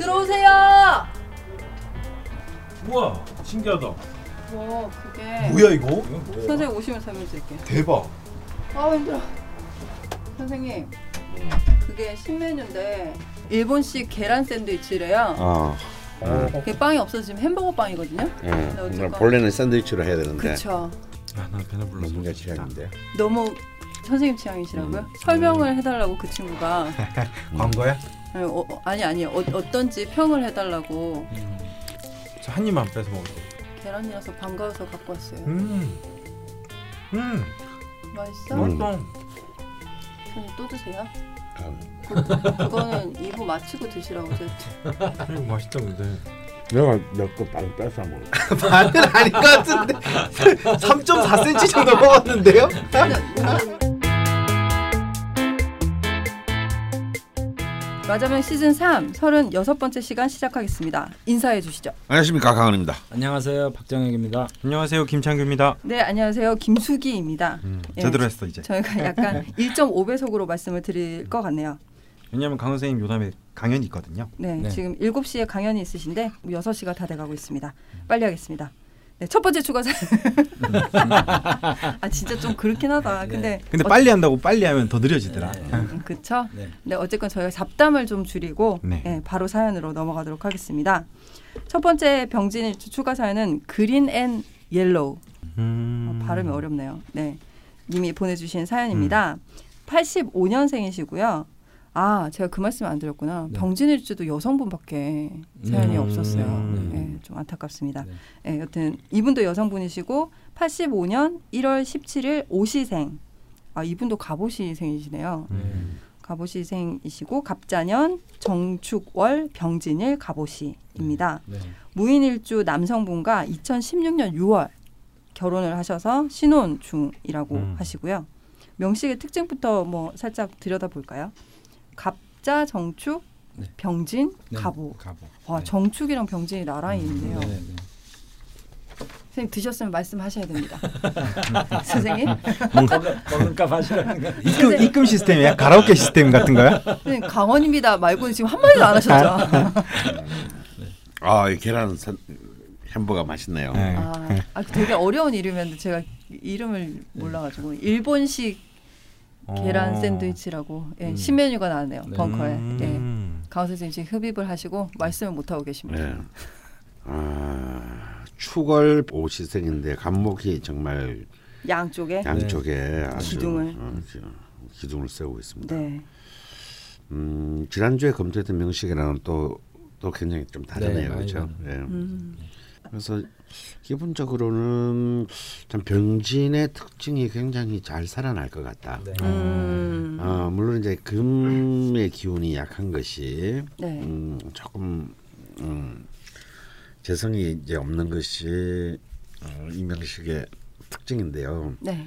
들어오세요. 우와 신기하다. 뭐 그게 뭐야 이거? 선생님 오시면 설명드릴게요. 대박. 아 힘들어. 선생님 그게 신메뉴인데 일본식 계란 샌드위치래요. 어. 어. 그게 빵이 없어지면 햄버거 빵이거든요. 예. 어쨌건. 본래는 샌드위치로 해야 되는데 그쵸. 아나 배나 불렀어. 너무 취향인데. 너무 선생님 취향이시라고요? 음. 설명을 해달라고 그 친구가 광고야? 아니, 어, 어, 아니 아니 어, 어떤지 평을 해달라고 저한 입만 빼서 먹을게. 계란이라서 반가워서 갖고 왔어요. 음. 음. 맛있어? 음. 맛있어. 선생님 또 드세요? 아, 그거는 2부 마치고 드시라고 제가 이거 맛있다 근데. 내가 내거 빵 뺏어 먹어. 반은 아닌 것 같은데 3.4cm 정도 먹었는데요? 마자명 시즌 3 36번째 시간 시작하겠습니다. 인사해 주시죠. 안녕하십니까 강원입니다. 안녕하세요 박정혁입니다. 안녕하세요 김창규입니다. 네, 안녕하세요. 김수기입니다. 음, 예. 제대로 했어 이제. 저희가 약간 1.5배속으로 말씀을 드릴 것 같네요. 왜냐면 강 선생님 요담에 강연이 있거든요. 네, 네. 지금 7시에 강연이 있으신데 6시가 다 돼가고 있습니다. 빨리 하겠습니다. 네, 첫 번째 추가 사연. 아 진짜 좀 그렇긴 하다. 근데 근데 어, 빨리 한다고 빨리 하면 더 느려지더라. 음, 그쵸? 네. 네, 어쨌건 저희가 잡담을 좀 줄이고 네. 네, 바로 사연으로 넘어가도록 하겠습니다. 첫 번째 병진 추가 사연은 Green and Yellow 음. 어, 발음이 어렵네요. 네, 님이 보내주신 사연입니다. 85년생이시고요. 아, 제가 그 말씀 안 드렸구나. 네. 병진일주도 여성분밖에 사연이 음, 없었어요. 네. 네, 좀 안타깝습니다. 네. 네, 여튼 이분도 여성분이시고 85년 1월 17일 오시생. 아, 이분도 갑오시생이시네요. 음. 갑오시생이시고 갑자년 정축월 병진일 갑오시입니다. 네. 무인일주 남성분과 2016년 6월 결혼을 하셔서 신혼 중이라고 음. 하시고요. 명식의 특징부터 뭐 살짝 들여다 볼까요? 갑자 정축 네. 병진 네. 갑오. 가보. 와 네. 정축이랑 병진이 나란히 있네요. 네, 네. 선생님 드셨으면 말씀하셔야 됩니다. 선생님, 먹는- 먹는 값 하시라는 거. 입금 입금 시스템이야? 가라오케 시스템 같은 거야? 선생님 강원입니다 말고는 지금 한 마디도 안 하셨죠? 아, 이 계란 샌, 햄버거 맛있네요. 네. 아, 아, 되게 어려운 이름이었는데 제가 이름을 몰라가지고 일본식 계란 어. 샌드위치라고 예, 음. 신메뉴가 나왔네요 네. 벙커에. 예. 음. 강원 선생님 지금 흡입을 하시고 말씀을 못 하고 계십니다. 네. 아, 축월 오시생인데 간목이 정말 양쪽에. 양쪽에 아주 기둥을. 어, 기- 기둥을 세우고 있습니다. 네. 음, 지난주에 검토했던 명식이랑은 또, 또 굉장히 좀 다르네요. 네, 그렇죠? 예. 음. 그래서 기본적으로는 참 병진의 특징이 굉장히 잘 살아날 것 같다. 네. 음. 어, 물론 이제 금의 기운이 약한 것이 네. 음, 조금 음, 재성이 이제 없는 것이 어, 이 명식의 특징인데요. 네.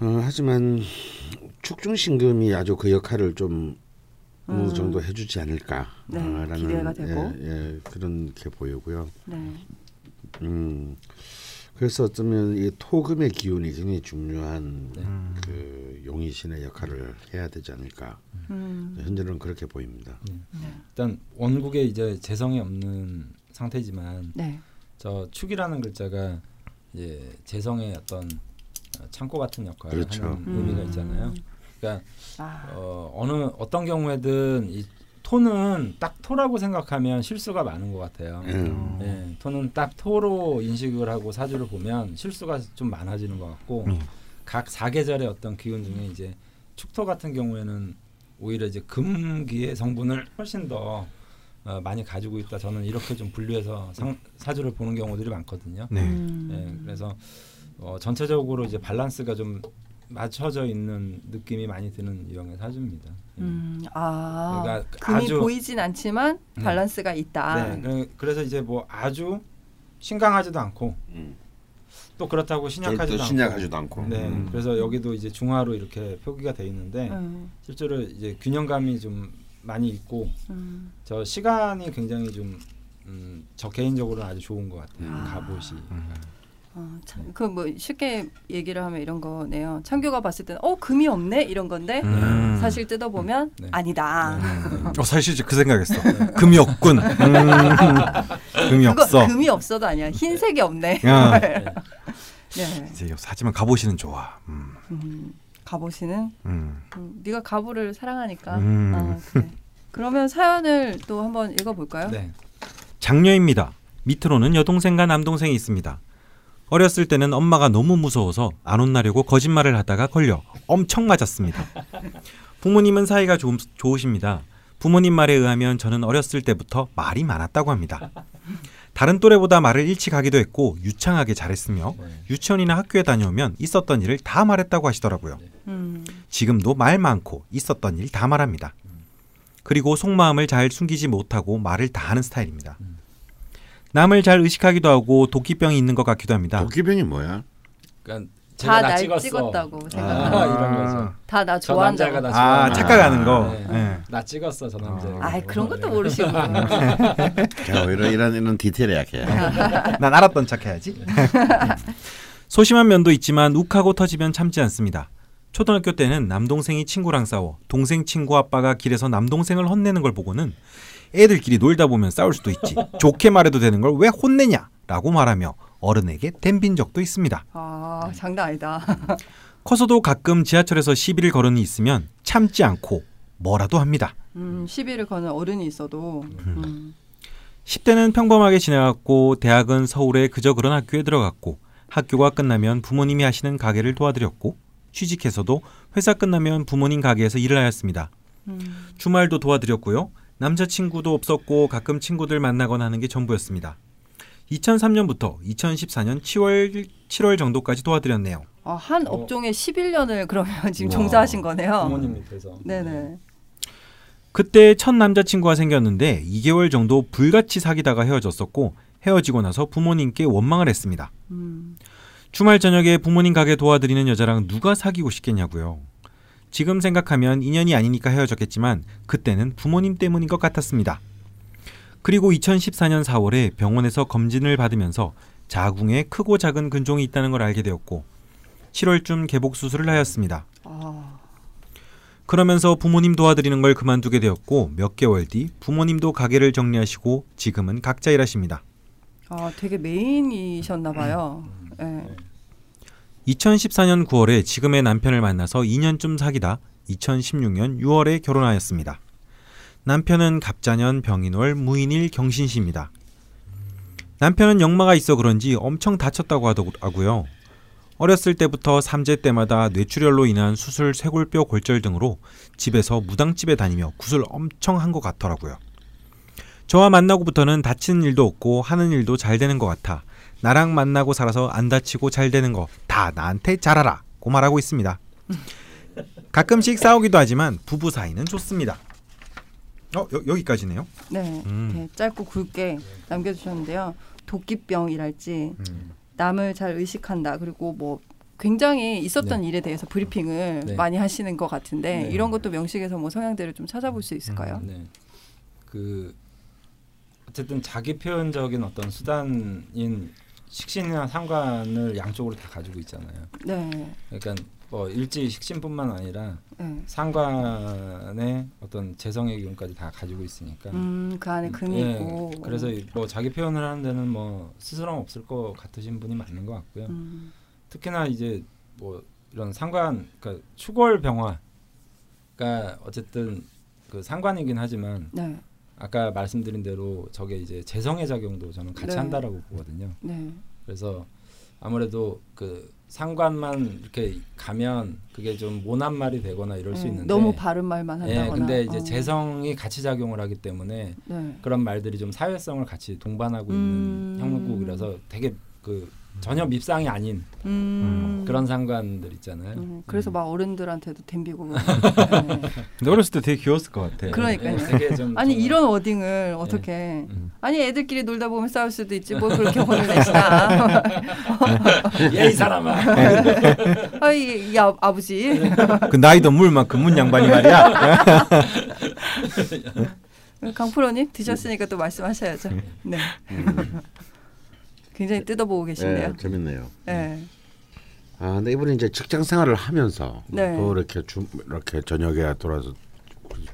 어, 하지만 축중신금이 아주 그 역할을 좀 어느 음. 정도 해주지 않을까라는 네, 기대가 되고. 예, 예, 그런 게 보이고요. 네. 음, 그래서 어쩌면 이 토금의 기운이 굉장히 중요한 네. 그 용의신의 역할을 해야 되지 않을까. 음. 현재는 그렇게 보입니다. 일단 원국에 이제 재성이 없는 상태지만 네. 저 축이라는 글자가 이제 재성의 어떤 어, 창고 같은 역할을 그렇죠. 하는 의미가 음. 있잖아요. 그러니까 아. 어, 어느 어떤 경우에든 이 토는 딱 토라고 생각하면 실수가 많은 것 같아요. 음. 예, 토는 딱 토로 인식을 하고 사주를 보면 실수가 좀 많아지는 것 같고 음. 각 사계절의 어떤 기운 중에 이제 축토 같은 경우에는 오히려 이제 금기의 성분을 훨씬 더 어, 많이 가지고 있다. 저는 이렇게 좀 분류해서 상, 사주를 보는 경우들이 많거든요. 네. 음. 예, 그래서 어, 전체적으로 이제 밸런스가 좀 맞춰져 있는 느낌이 많이 드는 유형의 사주입니다. 예. 음. 아. 그러니까 금이 아주- 보이진 않지만 네. 밸런스가 있다. 네, 그- 그래서 이제 뭐 아주 신강하지도 않고 음. 또 그렇다고 또 신약하지도 않고. 신약하지도 않고. 네, 음. 그래서 여기도 이제 중화로 이렇게 표기가 돼 있는데 음. 실제로 이제 균형감이 좀 많이 있고 음. 저 시간이 굉장히 좀 음, 저 개인적으로는 아주 좋은 것 같아요. 음. 갑옷이. 음. 어, 그뭐 쉽게 얘기를 하면 이런 거네요. 창규가 봤을 때는 어 금이 없네 이런 건데 음. 사실 뜯어 보면 네. 아니다. 어, 사실 그 생각했어. 금이 없군. 음, 금이 없어. 금이 없어도 아니야. 흰색이 없네. 야. 네. 이제 하지만 갑오시는 좋아. 음, 음, 음. 음, 네가 가부를 사랑하니까. 음. 아, 그래. 그러면 사연을 또 한번 읽어볼까요? 네. 장녀입니다. 밑으로는 여동생과 남동생이 있습니다. 어렸을 때는 엄마가 너무 무서워서 안 혼나려고 거짓말을 하다가 걸려 엄청 맞았습니다. 부모님은 사이가 좋, 좋으십니다. 부모님 말에 의하면 저는 어렸을 때부터 말이 많았다고 합니다. 다른 또래보다 말을 일찍 하기도 했고 유창하게 잘했으며 네. 유치원이나 학교에 다녀오면 있었던 일을 다 말했다고 하시더라고요. 음, 지금도 말 많고 있었던 일 다 말합니다. 그리고 속마음을 잘 숨기지 못하고 말을 다 하는 스타일입니다. 남을 잘 의식하기도 하고 도끼병이 있는 것 같기도 합니다. 도끼병이 뭐야? 그러니까 제가 다나날 찍었어. 찍었다고 아, 생각하는 이런 거죠. 다나저 남자가 좋아한다고. 나 아, 좋아한다. 착각하는 거. 네. 예. 나 찍었어 저 남자. 아이 그런 것도 모르시고. 제가 오히려 이런 이런 디테일에 약해. 난 알았던 척해야지. 소심한 면도 있지만 욱하고 터지면 참지 않습니다. 초등학교 때는 남동생이 친구랑 싸워 동생 친구 아빠가 길에서 남동생을 혼내는 걸 보고는 애들끼리 놀다 보면 싸울 수도 있지. 좋게 말해도 되는 걸 왜 혼내냐? 라고 말하며 어른에게 댐빈 적도 있습니다. 아 장난 아니다. 커서도 가끔 지하철에서 시비를 걸은이 있으면 참지 않고 뭐라도 합니다. 음, 시비를 거는 어른이 있어도. 음. 10대는 평범하게 지나갔고 대학은 서울에 그저 그런 학교에 들어갔고 학교가 끝나면 부모님이 하시는 가게를 도와드렸고 취직해서도 회사 끝나면 부모님 가게에서 일을 하였습니다. 음. 주말도 도와드렸고요. 남자친구도 없었고 가끔 친구들 만나거나 하는 게 전부였습니다. 2003년부터 2014년 7월 7월 정도까지 도와드렸네요. 아, 한 어. 업종에 11년을 그러면 지금 와. 종사하신 거네요. 부모님 밑에서. 네네. 그때 첫 남자친구가 생겼는데 2개월 정도 불같이 사귀다가 헤어졌었고 헤어지고 나서 부모님께 원망을 했습니다. 음. 주말 저녁에 부모님 가게 도와드리는 여자랑 누가 사귀고 싶겠냐고요. 지금 생각하면 인연이 아니니까 헤어졌겠지만 그때는 부모님 때문인 것 같았습니다. 그리고 2014년 4월에 병원에서 검진을 받으면서 자궁에 크고 작은 근종이 있다는 걸 알게 되었고 7월쯤 개복 수술을 하였습니다. 아, 그러면서 부모님 도와드리는 걸 그만두게 되었고 몇 개월 뒤 부모님도 가게를 정리하시고 지금은 각자 일하십니다. 아 되게 메인이셨나 봐요. 네. 2014년 9월에 지금의 남편을 만나서 2년쯤 사귀다 2016년 6월에 결혼하였습니다. 남편은 갑자년 병인월 무인일 경신시입니다. 남편은 역마가 있어 그런지 엄청 다쳤다고 하더라고요. 어렸을 때부터 삼재 때마다 뇌출혈로 인한 수술, 쇄골뼈 골절 등으로 집에서 무당집에 다니며 굿을 엄청 한 것 같더라고요. 저와 만나고부터는 다치는 일도 없고 하는 일도 잘 되는 것 같아 나랑 만나고 살아서 안 다치고 잘 되는 거 다 나한테 잘하라 고 말하고 있습니다. 가끔씩 싸우기도 하지만 부부 사이는 좋습니다. 어 여, 여기까지네요. 네. 음. 네, 짧고 굵게 남겨주셨는데요. 도끼병이랄지 음. 남을 잘 의식한다. 그리고 뭐 굉장히 있었던 일에 대해서 브리핑을 네. 많이 하시는 것 같은데 네. 이런 것도 명식에서 뭐 성향들을 좀 찾아볼 수 있을까요? 네. 그 어쨌든 자기 표현적인 어떤 수단인 식신이나 상관을 양쪽으로 다 가지고 있잖아요. 네. 그러니까 뭐 일지 식신뿐만 아니라 네. 상관의 어떤 재성의 기운까지 다 가지고 있으니까. 음, 그 안에 금이 예, 있고. 그래서 뭐 자기 표현을 하는 데는 뭐 스스럼 없을 것 같으신 분이 맞는 것 같고요. 음, 특히나 이제 뭐 이런 상관, 그러니까 추골 병화가 어쨌든 그 상관이긴 하지만 네. 아까 말씀드린 대로 저게 이제 재성의 작용도 저는 같이 네. 한다라고 보거든요. 네. 그래서 아무래도 그 상관만 이렇게 가면 그게 좀 모난 말이 되거나 이럴 수 네, 있는데 너무 바른 말만 한다거나. 예, 근데 이제 어. 재성이 같이 작용을 하기 때문에 네. 그런 말들이 좀 사회성을 같이 동반하고 음. 있는 형국이라서 되게 그 전혀 밉상이 아닌 음. 그런 상관들 있잖아요. 음, 그래서 막 어른들한테도 댐비고. 네. 근데 어렸을 때 되게 귀여웠을 것 같아. 그러니까요. 예, 되게 좀 아니 이런 워딩을 어떻게? 음. 아니 애들끼리 놀다 보면 싸울 수도 있지 뭘 그렇게 혼을 내시나? 예이 사람아. 아이 이 아, 아버지. 그 나이도 물만큼 문 양반이 말이야. 강프로님 드셨으니까 또 말씀하셔야죠. 네. 굉장히 뜯어보고 계신데요. 예, 재밌네요. 네. 아, 근데 이분이 이제 직장 생활을 하면서 네. 또 이렇게 주 이렇게 저녁에 돌아서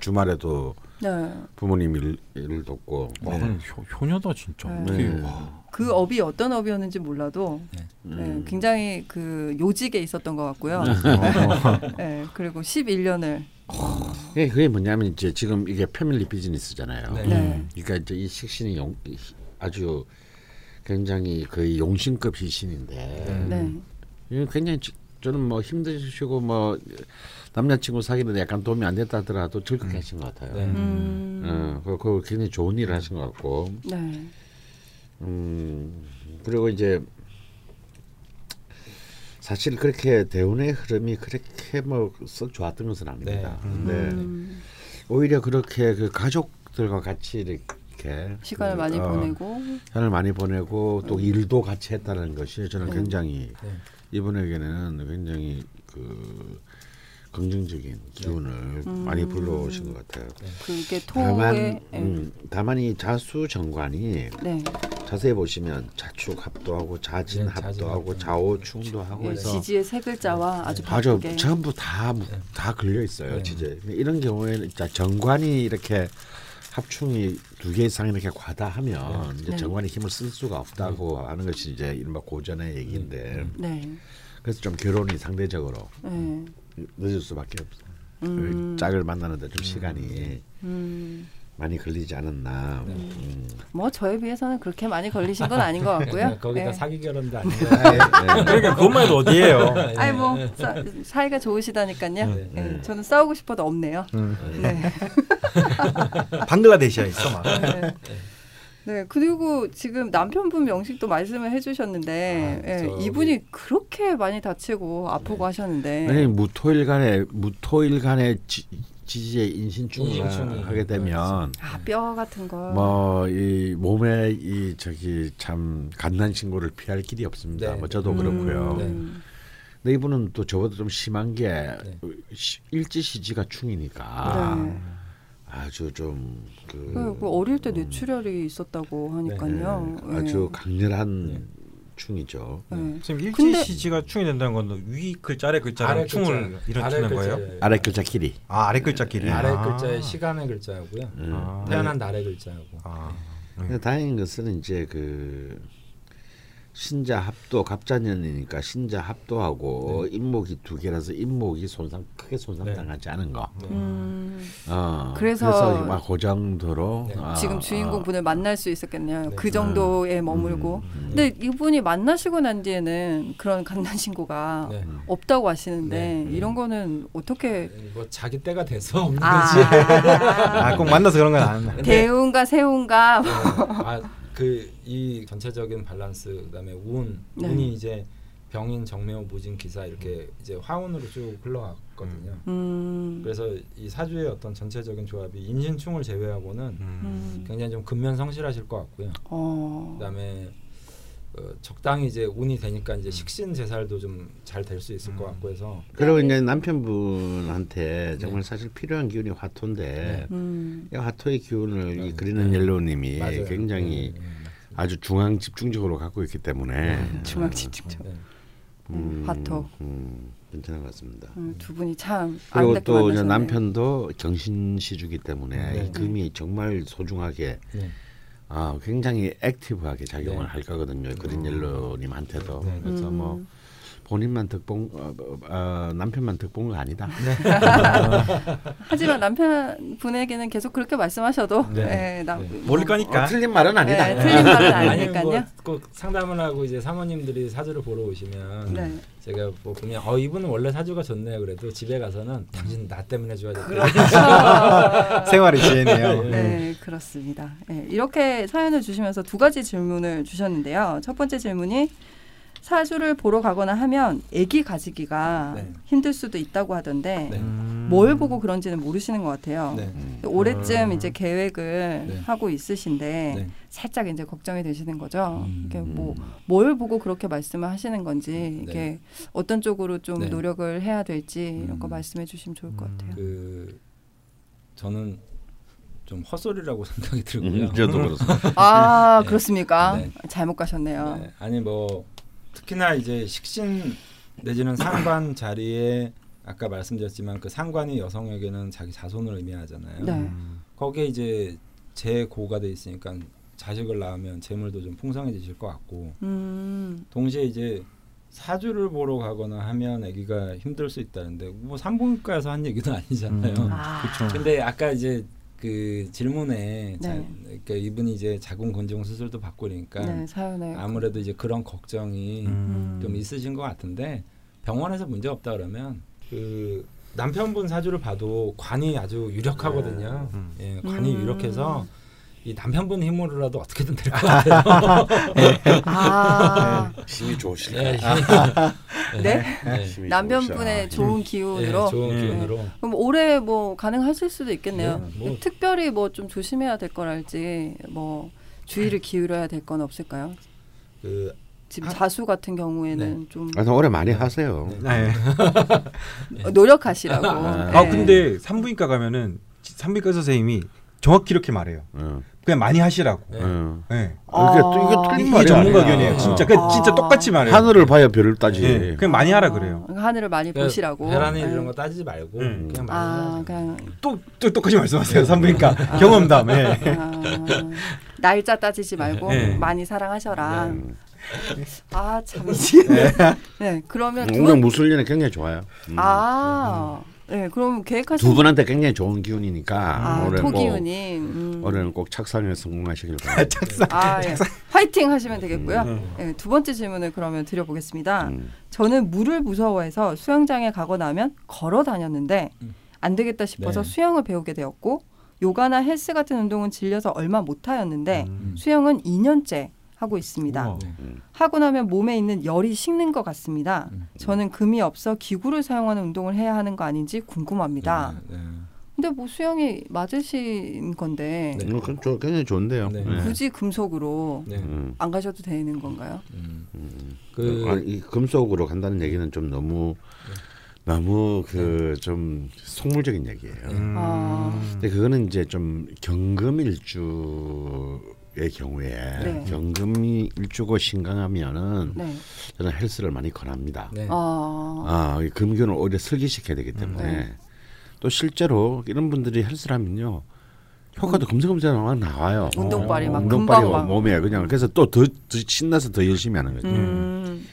주말에도 네. 부모님 일, 일을 돕고 와, 근데 효, 효녀다 진짜. 네. 네. 와. 그 업이 어떤 업이었는지 몰라도 네, 음. 굉장히 그 요직에 있었던 것 같고요. 네, 그리고 11년을 예, 그게 뭐냐면 이제 지금 이게 패밀리 비즈니스잖아요. 네. 네. 그러니까 이제 이 식신이 용, 아주 굉장히 거의 용신급 희신인데 네. 이거 굉장히 지- 저는 뭐 힘드시고 뭐 남자친구 사귀는데 약간 도움이 안 됐다 하더라도 즐겁게 하신 것 같아요. 네. 음. 어, 그, 그 굉장히 좋은 일을 하신 것 같고, 네. 음, 그리고 이제 사실 그렇게 대운의 흐름이 그렇게 뭐 썩 좋았던 것은 아닙니다. 네. 근데 음. 오히려 그렇게 그 가족들과 같이 이렇게 시간을 그, 많이 어, 보내고 시간을 많이 보내고 또 일도 같이 했다는 것이 저는 네. 굉장히 네. 이분에게는 굉장히 그 긍정적인 기운을 음. 많이 불러오신 것 같아요. 그게 다만 토의 네. 음, 다만 이 자수 정관이 네. 자세히 보시면 자축 합도 하고 자진 네, 합도 하고 자진 좌우 충도 하고 예, 해서 지지의 세 글자와 아주 아주 전부 다 다 걸려 있어요. 네. 진짜 이런 경우에는 자 정관이 이렇게 합충이 두 개 이상 이렇게 과다하면 이제 네. 정관이 힘을 쓸 수가 없다고 하는 것이 이제 이른바 고전의 얘기인데 네. 그래서 좀 결혼이 상대적으로 네. 늦을 수밖에 없어요. 음. 짝을 만나는데 좀 시간이 음. 많이 걸리지 않았나. 음. 뭐 저에 비해서는 그렇게 많이 걸리신 건 아닌 것 같고요. 거기다 예. 사기 결혼도 아니고 그러니까 그것만 해도 어디예요? 아이 뭐 사, 사이가 좋으시다니까요. 네. 예, 저는 싸우고 싶어도 없네요. 음. 네. 방글라데시아 있어 막. 네. 네, 그리고 지금 남편분 명식도 말씀을 해주셨는데 아, 예, 저기- 이분이 그렇게 많이 다치고 아프고 하셨는데 아니 무토일간에 무토일간에 지, 지지의 인신충을 인신충이 하게 되면 아, 뼈 같은 거. 뭐이 몸에 이 저기 참 간난 신고를 피할 길이 없습니다. 네. 뭐 저도 그렇고요. 음, 근데 이분은 또 저보다 좀 심한 게 네. 시- 일지시지가 충이니까 네. 아주 좀그 그, 그 어릴 때 뇌출혈이 있었다고 하니까요. 예. 아주 강렬한 충이죠. 예. 지금 근데- 일지시지가 충이 된다는 건 위 글자 아래 글자랑 아래 충을 글자, 일으키는 아래 거예요? 아래 글자 길이. 아 아래 글자끼리. 아래 아. 글자에 시간의 글자하고요. 음. 아. 태어난 날의 글자하고. 아. 근데 다행인 것은 이제 그 신자 합도 갑자년이니까 신자 합도하고 인목이 두 개라서 인목이 손상 크게 손상당하지 않은 거. 네. 음, 어, 그래서- 그래서 막그 정도로 네. 아, 지금 주인공 분을 만날 수 있었겠네요. 네. 그 정도에 머물고. 음. 근데 이분이 만나시고 난 뒤에는 그런 간난 신고가 네. 없다고 하시는데 네. 이런 거는 어떻게 뭐 자기 때가 돼서 없는 아, 거지. 아, 꼭 만나서 그런 건 아니야. 대운과 세운과 네. 아그 이 전체적인 밸런스 그다음에 운 네. 운이 이제 병인 정묘 무진 기사 이렇게 이제 화운으로 쭉 흘러갔거든요. 음, 그래서 이 사주의 어떤 전체적인 조합이 인신충을 제외하고는 음. 음, 굉장히 좀 근면 성실하실 것 같고요. 어, 그다음에 어, 적당히 이제 운이 되니까 이제 식신 제살도 좀 잘 될 수 있을 것 같고 해서 그리고 이제 남편분한테 정말 사실 필요한 기운이 화토인데 음, 이 화토의 기운을 이 네. 그리는 옐로우님이 맞아요. 굉장히 네, 네, 아주 중앙 집중적으로 갖고 있기 때문에 중앙 집중적 네. 음, 화토. 음, 괜찮은 것 같습니다. 음, 두 분이 참 그리고 또 이제 만나셨네요. 남편도 경신시주기 때문에 네. 이 금이 정말 소중하게 네. 아, 굉장히 액티브하게 작용을 네. 할 거거든요. 그린 옐로님한테도 네. 그래서 음. 뭐 본인만 득본 어, 어, 어, 남편만 득본 거 아니다. 하지만 남편 분에게는 계속 그렇게 말씀하셔도 네. 예, 나, 네. 모를 거니까. 어, 틀린 말은 아니다. 네, 틀린 말은 아니 아니니까요. 뭐 꼭 상담을 하고 이제 사모님들이 사주를 보러 오시면 네. 제가 뭐 보면 어 이분은 원래 사주가 좋네요. 그래도 집에 가서는 당신 나 때문에 좋아졌다. 그렇죠. 생활의 지혜네요. 네, 그렇습니다. 네, 이렇게 사연을 주시면서 두 가지 질문을 주셨는데요. 첫 번째 질문이 사주를 보러 가거나 하면 아기 가지기가 네. 힘들 수도 있다고 하던데 네. 음. 뭘 보고 그런지는 모르시는 것 같아요. 네. 음. 올해쯤 음. 이제 계획을 네. 하고 있으신데 네. 살짝 이제 걱정이 되시는 거죠. 음. 이게 뭐 뭘 보고 그렇게 말씀을 하시는 건지 이게 네. 어떤 쪽으로 좀 네. 노력을 해야 될지 이런 거 음. 말씀해 주시면 좋을 것 같아요. 그 저는 좀 헛소리라고 생각이 들고요. 음, 저도 그렇습니다. 아 네. 그렇습니까? 네. 잘못 가셨네요. 네, 아니 뭐 특히나 이제 식신 내지는 상관 자리에 아까 말씀드렸지만 그 상관이 여성에게는 자기 자손을 의미하잖아요. 네. 거기에 이제 재고가 돼 있으니까 자식을 낳으면 재물도 좀 풍성해지실 것 같고 음, 동시에 이제 사주를 보러 가거나 하면 아기가 힘들 수 있다는데 뭐 산부인과에서 한 얘기는 아니잖아요. 음. 아. 그렇죠. 근데 아까 이제 그 질문에 자, 네. 그러니까 이분이 이제 자궁 건종 수술도 받고 그러니까 네 아무래도 이제 그런 걱정이 음. 좀 있으신 것 같은데 병원에서 문제 없다 그러면 그 남편분 사주를 봐도 관이 아주 유력하거든요. 음. 예, 관이 음. 유력해서 이 남편분 힘으로라도 어떻게든 될 것 같아요. 아 힘이 좋으실까? 예, 네? 예, 힘이 남편분의 좋으셔. 좋은 예, 기운으로 좋은 네. 기운으로. 그럼 올해 뭐 가능하실 수도 있겠네요. 네, 뭐. 특별히 뭐 좀 조심해야 될 거랄지 뭐 주의를 기울여야 될 건 없을까요? 그 지금 아. 자수 같은 경우에는 좀 아, 올해 많이 하세요. 네. 어, 노력하시라고. 아, 아 네. 근데 산부인과 가면은 산부인과 선생님이 정확히 이렇게 말해요. 어, 그냥 많이 하시라고. 네. 어. 네. 아, 이게 또 이게 틀린 말이 전문가. 견이에요. 진짜 어. 그 진짜 아. 똑같이 말해요. 하늘을 봐야 별을 따지. 네. 그냥 많이 하라 그래요. 어, 하늘을 많이 그러니까 보시라고. 혈안이 네. 이런 거 따지지 말고 음. 그냥 아 말해서 그냥 또, 또 똑같이 말씀하세요. 산부인과 경험담. 예. 아, 날짜 따지지 말고 네. 많이 사랑하셔라. 음. 아 참. 미치겠네. 네 그러면 두 오늘 분, 무술년에 굉장히 좋아요. 음. 아, 네 그럼 계획하신 두 분한테 굉장히 좋은 기운이니까 아, 올해 뭐 토기운이 음. 올해는 꼭 착상에 성공하시길 바랍니다. 아, 예. 화이팅 하시면 되겠고요. 음. 예, 두 번째 질문을 그러면 드려보겠습니다. 음. 저는 물을 무서워해서 수영장에 가거나 하면 걸어 다녔는데 음. 안 되겠다 싶어서 네. 수영을 배우게 되었고 요가나 헬스 같은 운동은 질려서 얼마 못 하였는데 음. 수영은 2년째 하고 있습니다. 우와. 네. 하고 나면 몸에 있는 열이 식는 것 같습니다. 음. 저는 금이 없어 기구를 사용하는 운동을 해야 하는 거 아닌지 궁금합니다. 네, 네. 근데 뭐 수영이 맞으신 건데 네. 음, 그건 굉장히 좋은데요. 네. 네. 굳이 금속으로 네. 음. 안 가셔도 되는 건가요? 음. 음. 그 아니, 이 금속으로 간다는 얘기는 좀 너무 너무 그 좀 속물적인 얘기예요. 음. 아. 근데 그거는 이제 좀 경금 일주 의 경우에 네. 경금이 일주고 신강하면은 네. 저는 헬스를 많이 권합니다. 네. 아, 아, 이 금균을 오히려 슬기시켜야 되기 때문에 네. 또 실제로 이런 분들이 헬스를 하면요. 효과도 금세금세 막 나와요. 운동발이 막 운동발이 막. 몸에 그냥 그래서 또더 신나서 더 열심히 하는 거죠. 음,